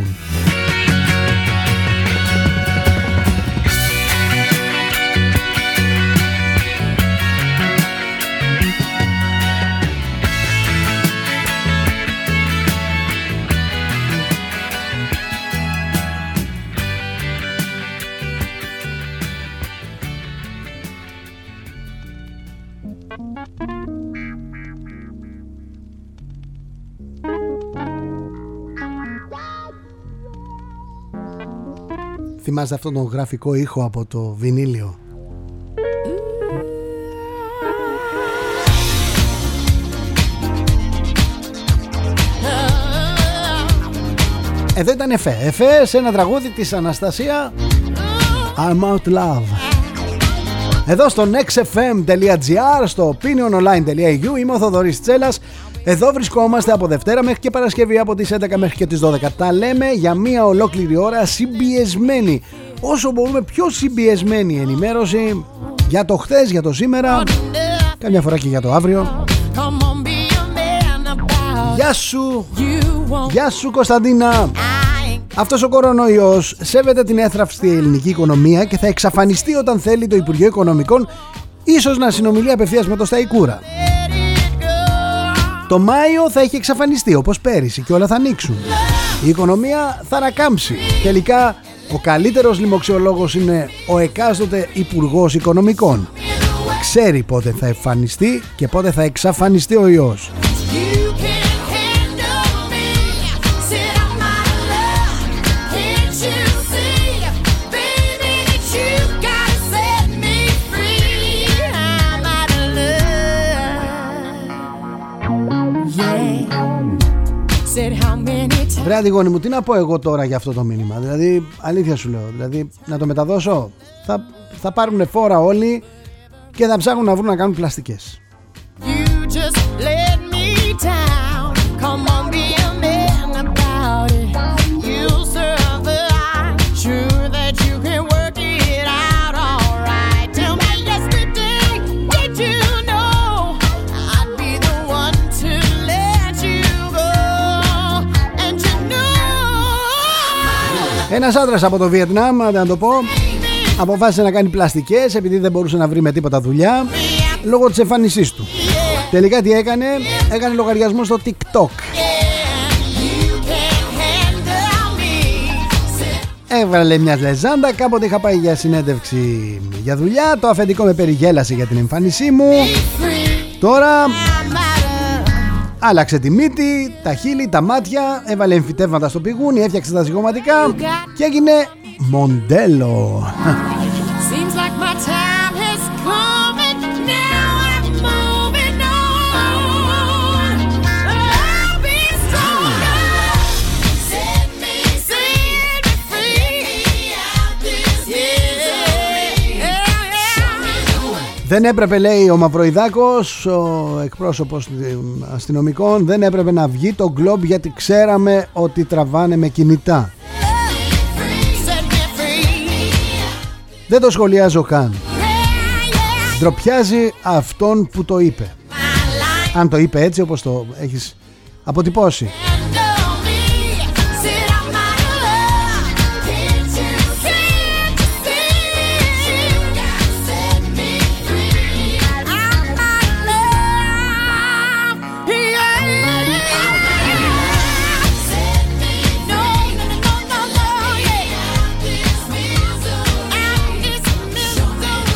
Θυμάστε αυτόν τον γραφικό ήχο από το βινίλιο; Εδώ ήταν Εφέ. Εφέ σε ένα τραγούδι της Αναστασία I'm out love. Εδώ στο nextfm.gr, στο opiniononline.eu είμαι ο Θοδωρής Τσέλας εδώ βρισκόμαστε από Δευτέρα μέχρι και Παρασκευή από τις 11 μέχρι και τις 12. Τα λέμε για μία ολόκληρη ώρα συμπιεσμένη. Όσο μπορούμε πιο συμπιεσμένη ενημέρωση για το χθες, για το σήμερα, καμιά φορά και για το αύριο. Γεια σου Γεια σου Κωνσταντίνα αυτός ο κορονοϊός σέβεται την έθραυστη ελληνική οικονομία και θα εξαφανιστεί όταν θέλει το Υπουργείο Οικονομικών ίσως να συνομιλεί απευθείας με το Σταϊκούρα. Το Μάιο θα έχει εξαφανιστεί όπως πέρυσι και όλα θα ανοίξουν. Η οικονομία θα ανακάμψει. Τελικά ο καλύτερος λοιμοξιολόγος είναι ο εκάστοτε Υπουργός Οικονομικών. Ξέρει πότε θα εμφανιστεί και πότε θα εξαφανιστεί ο ιός. Βρε Αντιγόνη μου, τι να πω εγώ τώρα για αυτό το μήνυμα; Δηλαδή, αλήθεια σου λέω. Δηλαδή, να το μεταδώσω. Θα, θα πάρουν φόρα όλοι και θα ψάχνουν να βρουν να κάνουν πλαστικές. Ένας άντρας από το Βιετνάμ, να το πω, αποφάσισε να κάνει πλαστικές επειδή δεν μπορούσε να βρει με τίποτα δουλειά λόγω της εμφάνισής του. Τελικά τι έκανε, έκανε λογαριασμό στο TikTok. Έβαλε μια λεζάντα, κάποτε είχα πάει για συνέντευξη για δουλειά, το αφεντικό με περιγέλασε για την εμφάνισή μου. Τώρα Άλλαξε τη μύτη, τα χείλη, τα μάτια, έβαλε εμφυτεύματα στο πηγούνι, έφτιαξε τα ζυγωματικά και έγινε μοντέλο. Δεν έπρεπε λέει ο Μαυροϊδάκος, ο εκπρόσωπος αστυνομικών, δεν έπρεπε να βγει το γκλόμπ γιατί ξέραμε ότι τραβάνε με κινητά. Δεν το σχολιάζω καν. Ντροπιάζει αυτόν που το είπε. Αν το είπε έτσι όπως το έχεις αποτυπώσει.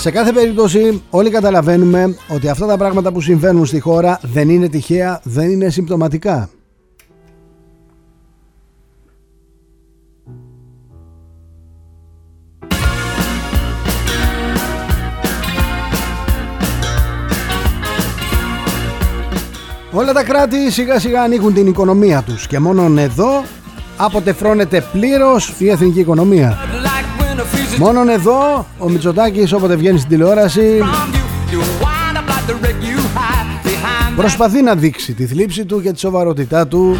Σε κάθε περίπτωση όλοι καταλαβαίνουμε ότι αυτά τα πράγματα που συμβαίνουν στη χώρα δεν είναι τυχαία, δεν είναι συμπτωματικά. Όλα τα κράτη σιγά σιγά ανοίγουν την οικονομία τους και μόνον εδώ αποτεφρώνεται πλήρως η εθνική οικονομία. Μόνον εδώ ο Μητσοτάκης όποτε βγαίνει στην τηλεόραση προσπαθεί να δείξει τη θλίψη του και τη σοβαρότητά του.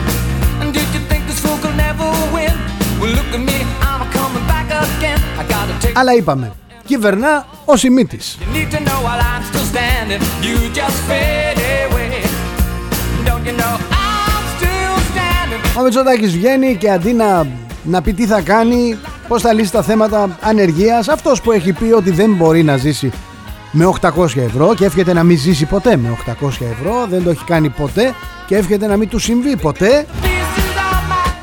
Αλλά είπαμε κυβερνά ο Σιμίτης. Ο Μητσοτάκης βγαίνει και αντί να, να πει τι θα κάνει πώς θα λύσει τα θέματα ανεργίας. Αυτός που έχει πει ότι δεν μπορεί να ζήσει με 800 ευρώ και εύχεται να μην ζήσει ποτέ με 800 ευρώ δεν το έχει κάνει ποτέ και εύχεται να μην του συμβεί ποτέ.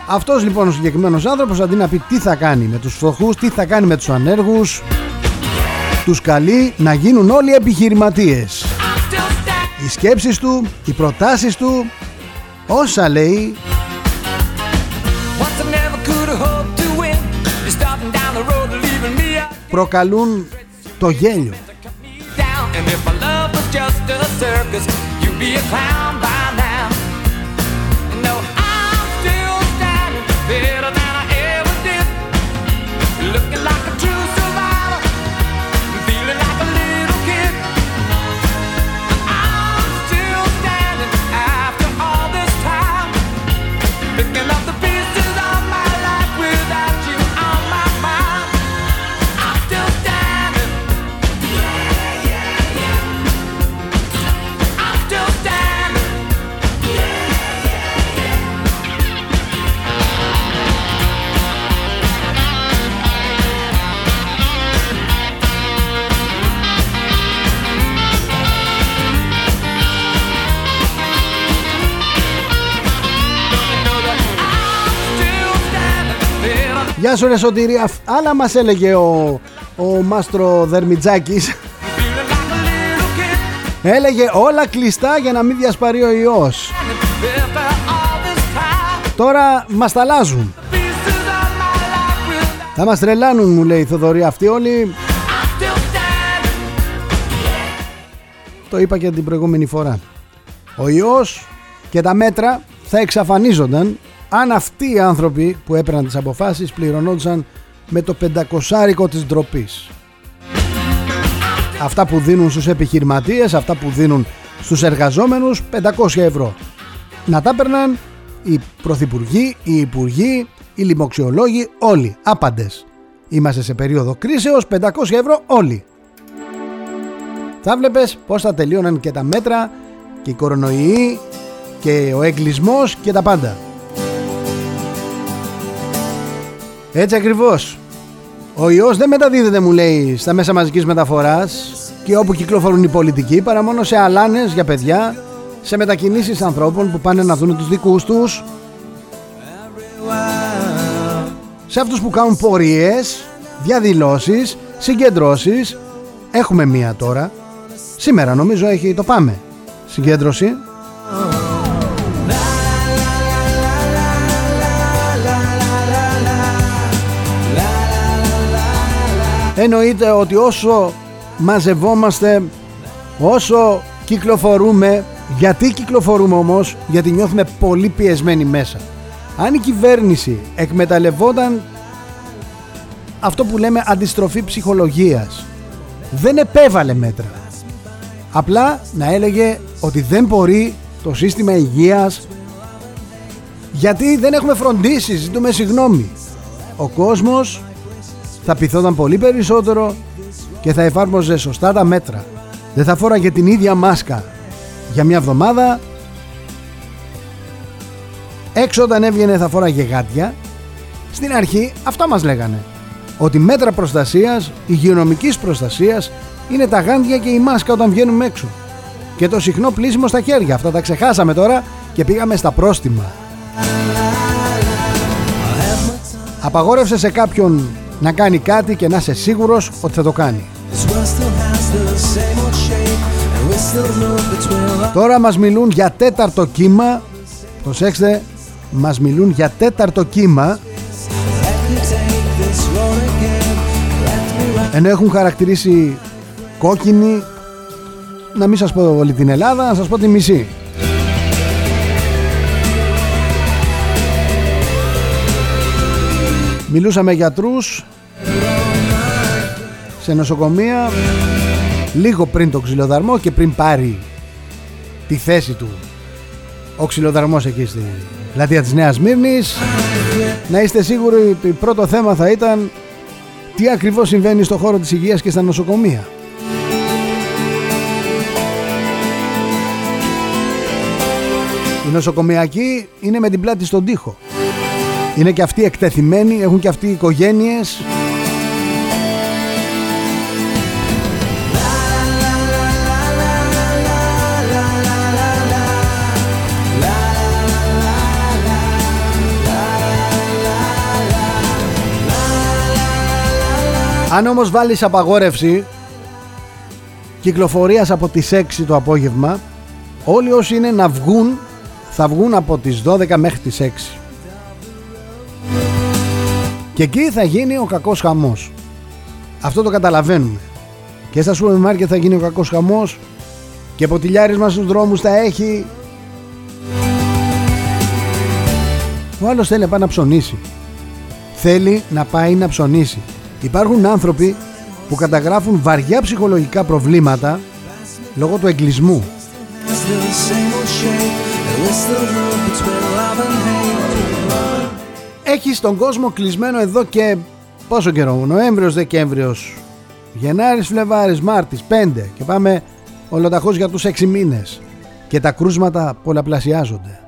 Αυτός λοιπόν ο συγκεκριμένος άνθρωπος αντί να πει τι θα κάνει με τους φτωχούς τι θα κάνει με τους ανέργους τους καλεί να γίνουν όλοι επιχειρηματίες. Οι σκέψεις του, οι προτάσεις του όσα λέει προκαλούν το γέλιο. Γεια σου ρε Σωτήρια Άλλα μας έλεγε ο, ο Μάστρο Δερμιτζάκης. Έλεγε όλα κλειστά για να μην διασπαρεί ο ιός. Τώρα μας τα αλλάζουν Θα μας τρελάνουν μου λέει η Θοδωρή Αυτοί όλοι. Το είπα και την προηγούμενη φορά. Ο ιός και τα μέτρα θα εξαφανίζονταν αν αυτοί οι άνθρωποι που έπαιρναν τις αποφάσεις πληρωνόντουσαν με το πεντακοσάρικο της ντροπής. Αυτά που δίνουν στους επιχειρηματίες, αυτά που δίνουν στους εργαζόμενους 500 ευρώ. Να τα έπαιρναν οι πρωθυπουργοί, οι υπουργοί, οι λοιμοξιολόγοι, όλοι, άπαντες. Είμαστε σε περίοδο κρίσεως, 500 ευρώ όλοι. Θα βλέπεις πώς θα τελείωναν και τα μέτρα και οι κορονοϊοί και ο εγκλισμός και τα πάντα. Έτσι ακριβώς. Ο ιός δεν μεταδίδεται μου λέει στα μέσα μαζικής μεταφοράς και όπου κυκλοφορούν οι πολιτικοί παρά μόνο σε αλάνες για παιδιά, σε μετακινήσεις ανθρώπων που πάνε να δουν τους δικούς τους, σε αυτούς που κάνουν πορείες, διαδηλώσεις, συγκεντρώσεις. Έχουμε μία τώρα. Σήμερα νομίζω έχει το πάμε. Συγκέντρωση. Εννοείται ότι όσο μαζευόμαστε, όσο κυκλοφορούμε, γιατί κυκλοφορούμε όμως, γιατί νιώθουμε πολύ πιεσμένοι μέσα. Αν η κυβέρνηση εκμεταλλευόταν αυτό που λέμε αντιστροφή ψυχολογίας, δεν επέβαλε μέτρα. Απλά να έλεγε ότι δεν μπορεί το σύστημα υγείας γιατί δεν έχουμε φροντίσει, ζητούμε συγγνώμη. Ο κόσμος θα πειθόταν πολύ περισσότερο και θα εφάρμοζε σωστά τα μέτρα. Δεν θα φόραγε την ίδια μάσκα για μια εβδομάδα. Έξω όταν έβγαινε θα φόραγε γάτια. Στην αρχή αυτά μας λέγανε. Ότι μέτρα προστασίας, υγειονομικής προστασίας είναι τα γάντια και η μάσκα όταν βγαίνουμε έξω. Και το συχνό πλήσιμο στα χέρια. Αυτά τα ξεχάσαμε τώρα και πήγαμε στα πρόστιμα. Απαγόρευσε σε κάποιον να κάνει κάτι και να είσαι σίγουρος ότι θα το κάνει. Τώρα μας μιλούν για τέταρτο κύμα. Προσέξτε Μας μιλούν για τέταρτο κύμα. Ενώ έχουν χαρακτηρίσει κόκκινη. Να μην σας πω όλη την Ελλάδα Να σας πω τη μισή Μιλούσα με γιατρούς σε νοσοκομεία λίγο πριν το ξυλοδαρμό και πριν πάρει τη θέση του ο ξυλοδαρμός εκεί στη πλατεία της Νέας Μύρνης να είστε σίγουροι ότι πρώτο θέμα θα ήταν τι ακριβώς συμβαίνει στο χώρο της υγείας και στα νοσοκομεία. Οι νοσοκομιακοί είναι με την πλάτη στον τοίχο. Είναι και αυτοί εκτεθειμένοι, έχουν και αυτοί οικογένειες. Αν όμως βάλεις απαγόρευση κυκλοφορίας από τις 6 το απόγευμα όλοι όσοι είναι να βγουν θα βγουν από τις 12 μέχρι τις 6 και εκεί θα γίνει ο κακός χαμός. Αυτό το καταλαβαίνουμε. Και στα σούπερ μάρκετ θα γίνει ο κακός χαμός και ποτηλιάρισμα στους δρόμους θα έχει. Ο άλλος θέλει να πάει να ψωνίσει. Θέλει να πάει να ψωνίσει. Υπάρχουν άνθρωποι που καταγράφουν βαριά ψυχολογικά προβλήματα λόγω του εγκλισμού. Έχει τον κόσμο κλεισμένο εδώ και πόσο καιρό, Νοέμβριος, Δεκέμβριος, Γενάρης, Φλεβάρης, Μάρτης, 5 και πάμε ολοταχώς για τους 6 μήνες και τα κρούσματα πολλαπλασιάζονται.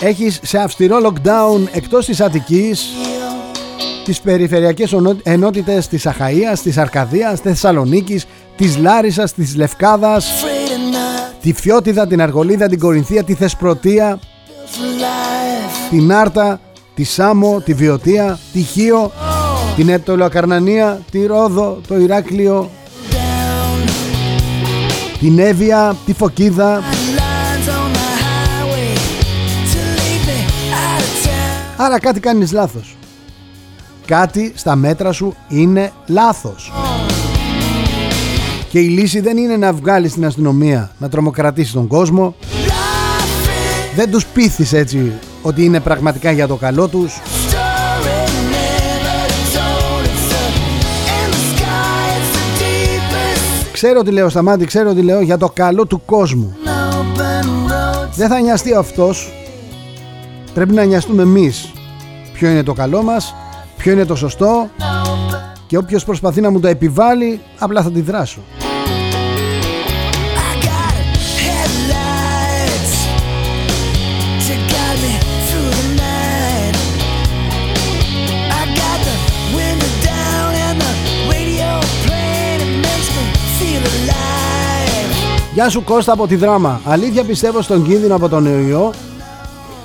Έχεις σε αυστηρό lockdown εκτός της Αττικής τις περιφερειακές ενότητες της Αχαΐας, της Αρκαδίας, της Θεσσαλονίκης, της Λάρισας, της Λευκάδας, τη Φιώτιδα, την Αργολίδα, την Κορινθία, τη Θεσπρωτεία, την Άρτα, τη Σάμο, τη Βιωτία, τη Χίο, την Ετωλοακαρνανία, τη Ρόδο, το Ηράκλειο, την Εύβοια, τη Φωκίδα. Άρα κάτι κάνεις λάθος. Κάτι στα μέτρα σου είναι λάθος. Και η λύση δεν είναι να βγάλεις την αστυνομία να τρομοκρατήσεις τον κόσμο. Δεν τους πείθεις έτσι ότι είναι πραγματικά για το καλό τους. Ξέρω τι λέω Σταμάτη, ξέρω τι λέω για το καλό του κόσμου. Δεν θα νοιαστεί αυτός. Πρέπει να νοιαστούμε εμείς. Ποιο είναι το καλό μας, ποιο είναι το σωστό και όποιος προσπαθεί να μου το επιβάλλει απλά θα τη δράσω. Γεια σου Κώστα από τη δράμα. Αλήθεια πιστεύω στον κίνδυνο από τον ιό.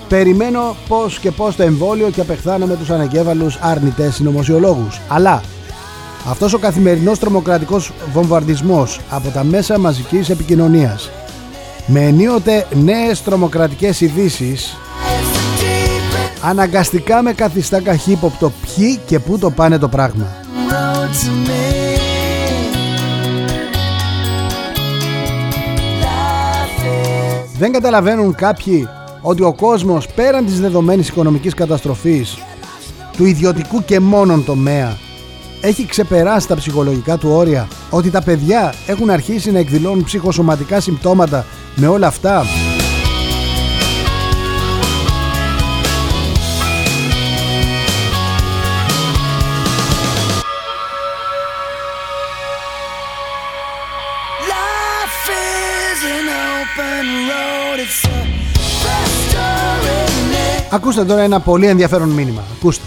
Περιμένω πώς και πώς το εμβόλιο και απεχθάνω με τους αναγκέβαλους αρνητές συνωμοσιολόγους. Αλλά αυτός ο καθημερινός τρομοκρατικός βομβαρδισμός από τα μέσα μαζικής επικοινωνίας με ενίοτε νέες τρομοκρατικές ειδήσεις αναγκαστικά με καθιστά καχύποπτο ποιοι και πού το πάνε το πράγμα. Δεν καταλαβαίνουν κάποιοι ότι ο κόσμος πέραν της δεδομένης οικονομικής καταστροφής του ιδιωτικού και μόνον τομέα έχει ξεπεράσει τα ψυχολογικά του όρια ότι τα παιδιά έχουν αρχίσει να εκδηλώνουν ψυχοσωματικά συμπτώματα με όλα αυτά Ακούστε τώρα ένα πολύ ενδιαφέρον μήνυμα. Ακούστε.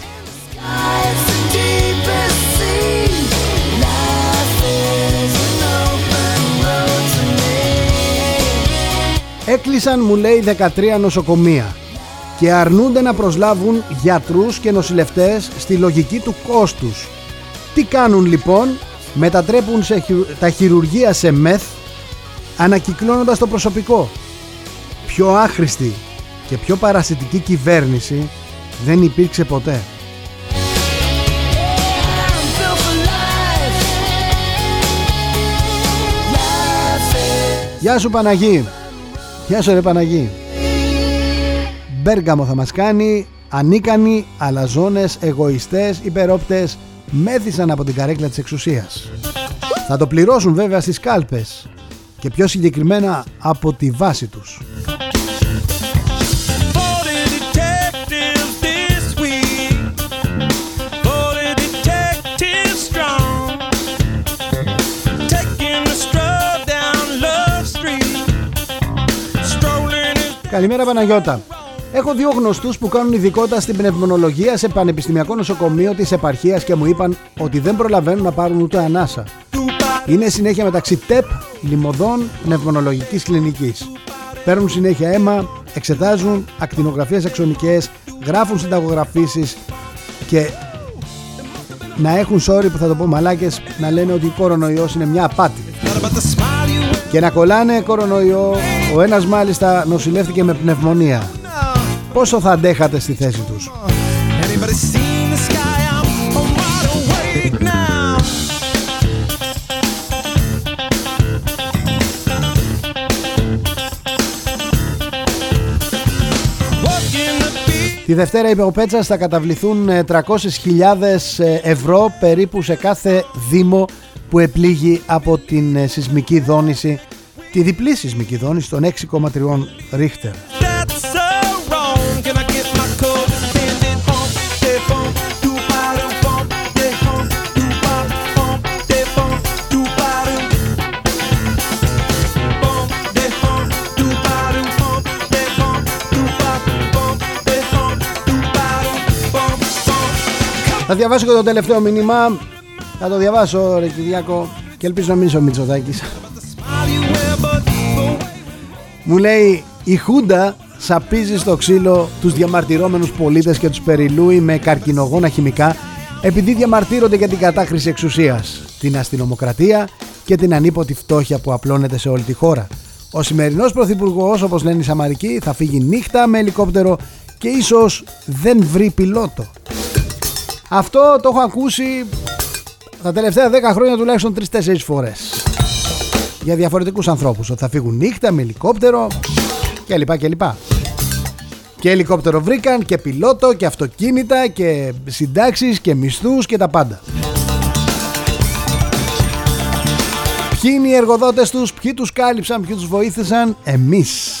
Έκλεισαν μου λέει 13 νοσοκομεία και αρνούνται να προσλάβουν γιατρούς και νοσηλευτές στη λογική του κόστους. Τι κάνουν λοιπόν, μετατρέπουν σε, τα χειρουργεία σε μεθ ανακυκλώνοντας το προσωπικό. Πιο άχρηστη και πιο παρασιτική κυβέρνηση δεν υπήρξε ποτέ. Γεια σου Παναγί. Γεια σου ρε Παναγί. Μπέργαμο θα μας κάνει Ανίκανοι, αλαζόνες, εγωιστές, υπερόπτες Μέθησαν από την καρέκλα της εξουσίας. Θα το πληρώσουν βέβαια στις κάλπες Και πιο συγκεκριμένα από τη βάση τους Καλημέρα Παναγιώτα. Έχω δύο γνωστούς που κάνουν ειδικότητα στην πνευμονολογία σε πανεπιστημιακό νοσοκομείο της επαρχίας και μου είπαν ότι δεν προλαβαίνουν να πάρουν ούτε ανάσα. Είναι συνέχεια μεταξύ ΤΕΠ, λιμωδών, πνευμονολογικής κλινικής. Παίρνουν συνέχεια αίμα, εξετάζουν ακτινογραφίες αξονικές, γράφουν συνταγογραφήσεις και να έχουν sorry που θα το πω μαλάκες να λένε ότι ο κορονοϊός είναι μια απάτη και να κολλάνε κορονοϊό ο ένας μάλιστα νοσηλεύτηκε με πνευμονία. Πόσο θα αντέχατε στη θέση τους; Τη Δευτέρα είπε ο Πέτσας θα καταβληθούν 300.000 ε, ευρώ περίπου σε κάθε δήμο που επλήγει από την ε, σεισμική δόνηση, τη διπλή σεισμική δόνηση των 6,3 ρίχτερ. Θα Θα διαβάσω και το τελευταίο μήνυμα. Θα το διαβάσω ρε Κυριάκο και ελπίζω να μην είσαι ο Μητσοτάκης. Μου λέει η Χούντα σαπίζει στο ξύλο τους διαμαρτυρόμενους πολίτες και τους περιλούει με καρκινογόνα χημικά επειδή διαμαρτύρονται για την κατάχρηση εξουσίας, την αστυνομοκρατία και την ανίποτη φτώχεια που απλώνεται σε όλη τη χώρα. Ο σημερινός πρωθυπουργός, όπως λένε οι Σαμαρικοί, θα φύγει νύχτα με ελικόπτερο και ίσως δεν βρει πιλότο. Αυτό το έχω ακούσει τα τελευταία 10 χρόνια τουλάχιστον 3-4 φορές. Για διαφορετικούς ανθρώπους, ότι θα φύγουν νύχτα με ελικόπτερο κλπ. κλπ. Και ελικόπτερο βρήκαν και πιλότο και αυτοκίνητα και συντάξεις και μισθούς και τα πάντα. Ποιοι είναι οι εργοδότες τους, ποιοι τους κάλυψαν, ποιοι τους βοήθησαν, εμείς.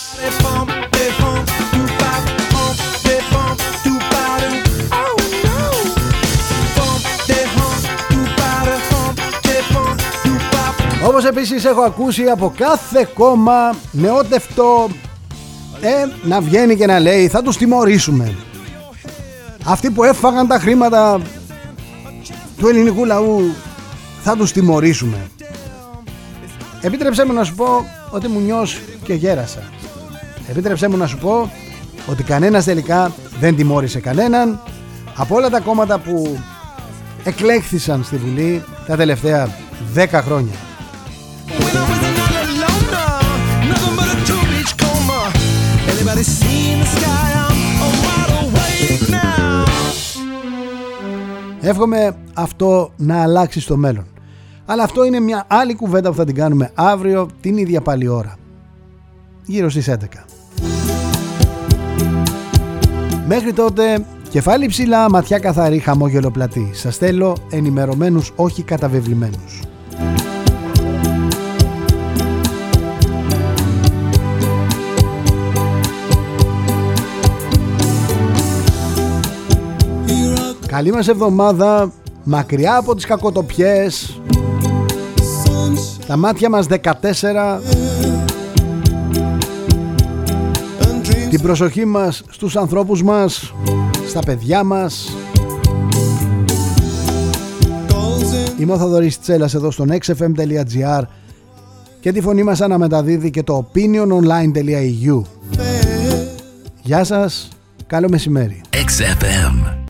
Όπως επίσης έχω ακούσει από κάθε κόμμα νεότευτο ε, να βγαίνει και να λέει θα τους τιμωρήσουμε. Αυτοί που έφαγαν τα χρήματα του ελληνικού λαού θα τους τιμωρήσουμε. Επίτρεψέ μου να σου πω ότι μου νιώσω και γέρασα. Επίτρεψέ μου να σου πω ότι κανένας τελικά δεν τιμώρησε κανέναν από όλα τα κόμματα που εκλέχθησαν στη Βουλή τα τελευταία 10 χρόνια. Εύχομαι αυτό να αλλάξει στο μέλλον. Αλλά αυτό είναι μια άλλη κουβέντα που θα την κάνουμε αύριο την ίδια πάλι ώρα. Γύρω στις 11. Μέχρι τότε, κεφάλι ψηλά, ματιά καθαρή, χαμόγελο πλατή. Σας θέλω ενημερωμένους, όχι καταβεβλημένους. Καλή μας εβδομάδα Μακριά από τις κακοτοπιές. Τα μάτια μας 14 Την προσοχή μας στους ανθρώπους μας Στα παιδιά μας. Είμαι ο Θοδωρής Τσέλας εδώ στο nextfm.gr και τη φωνή μας αναμεταδίδει και το opiniononline.eu Γεια σας, καλό μεσημέρι. XFM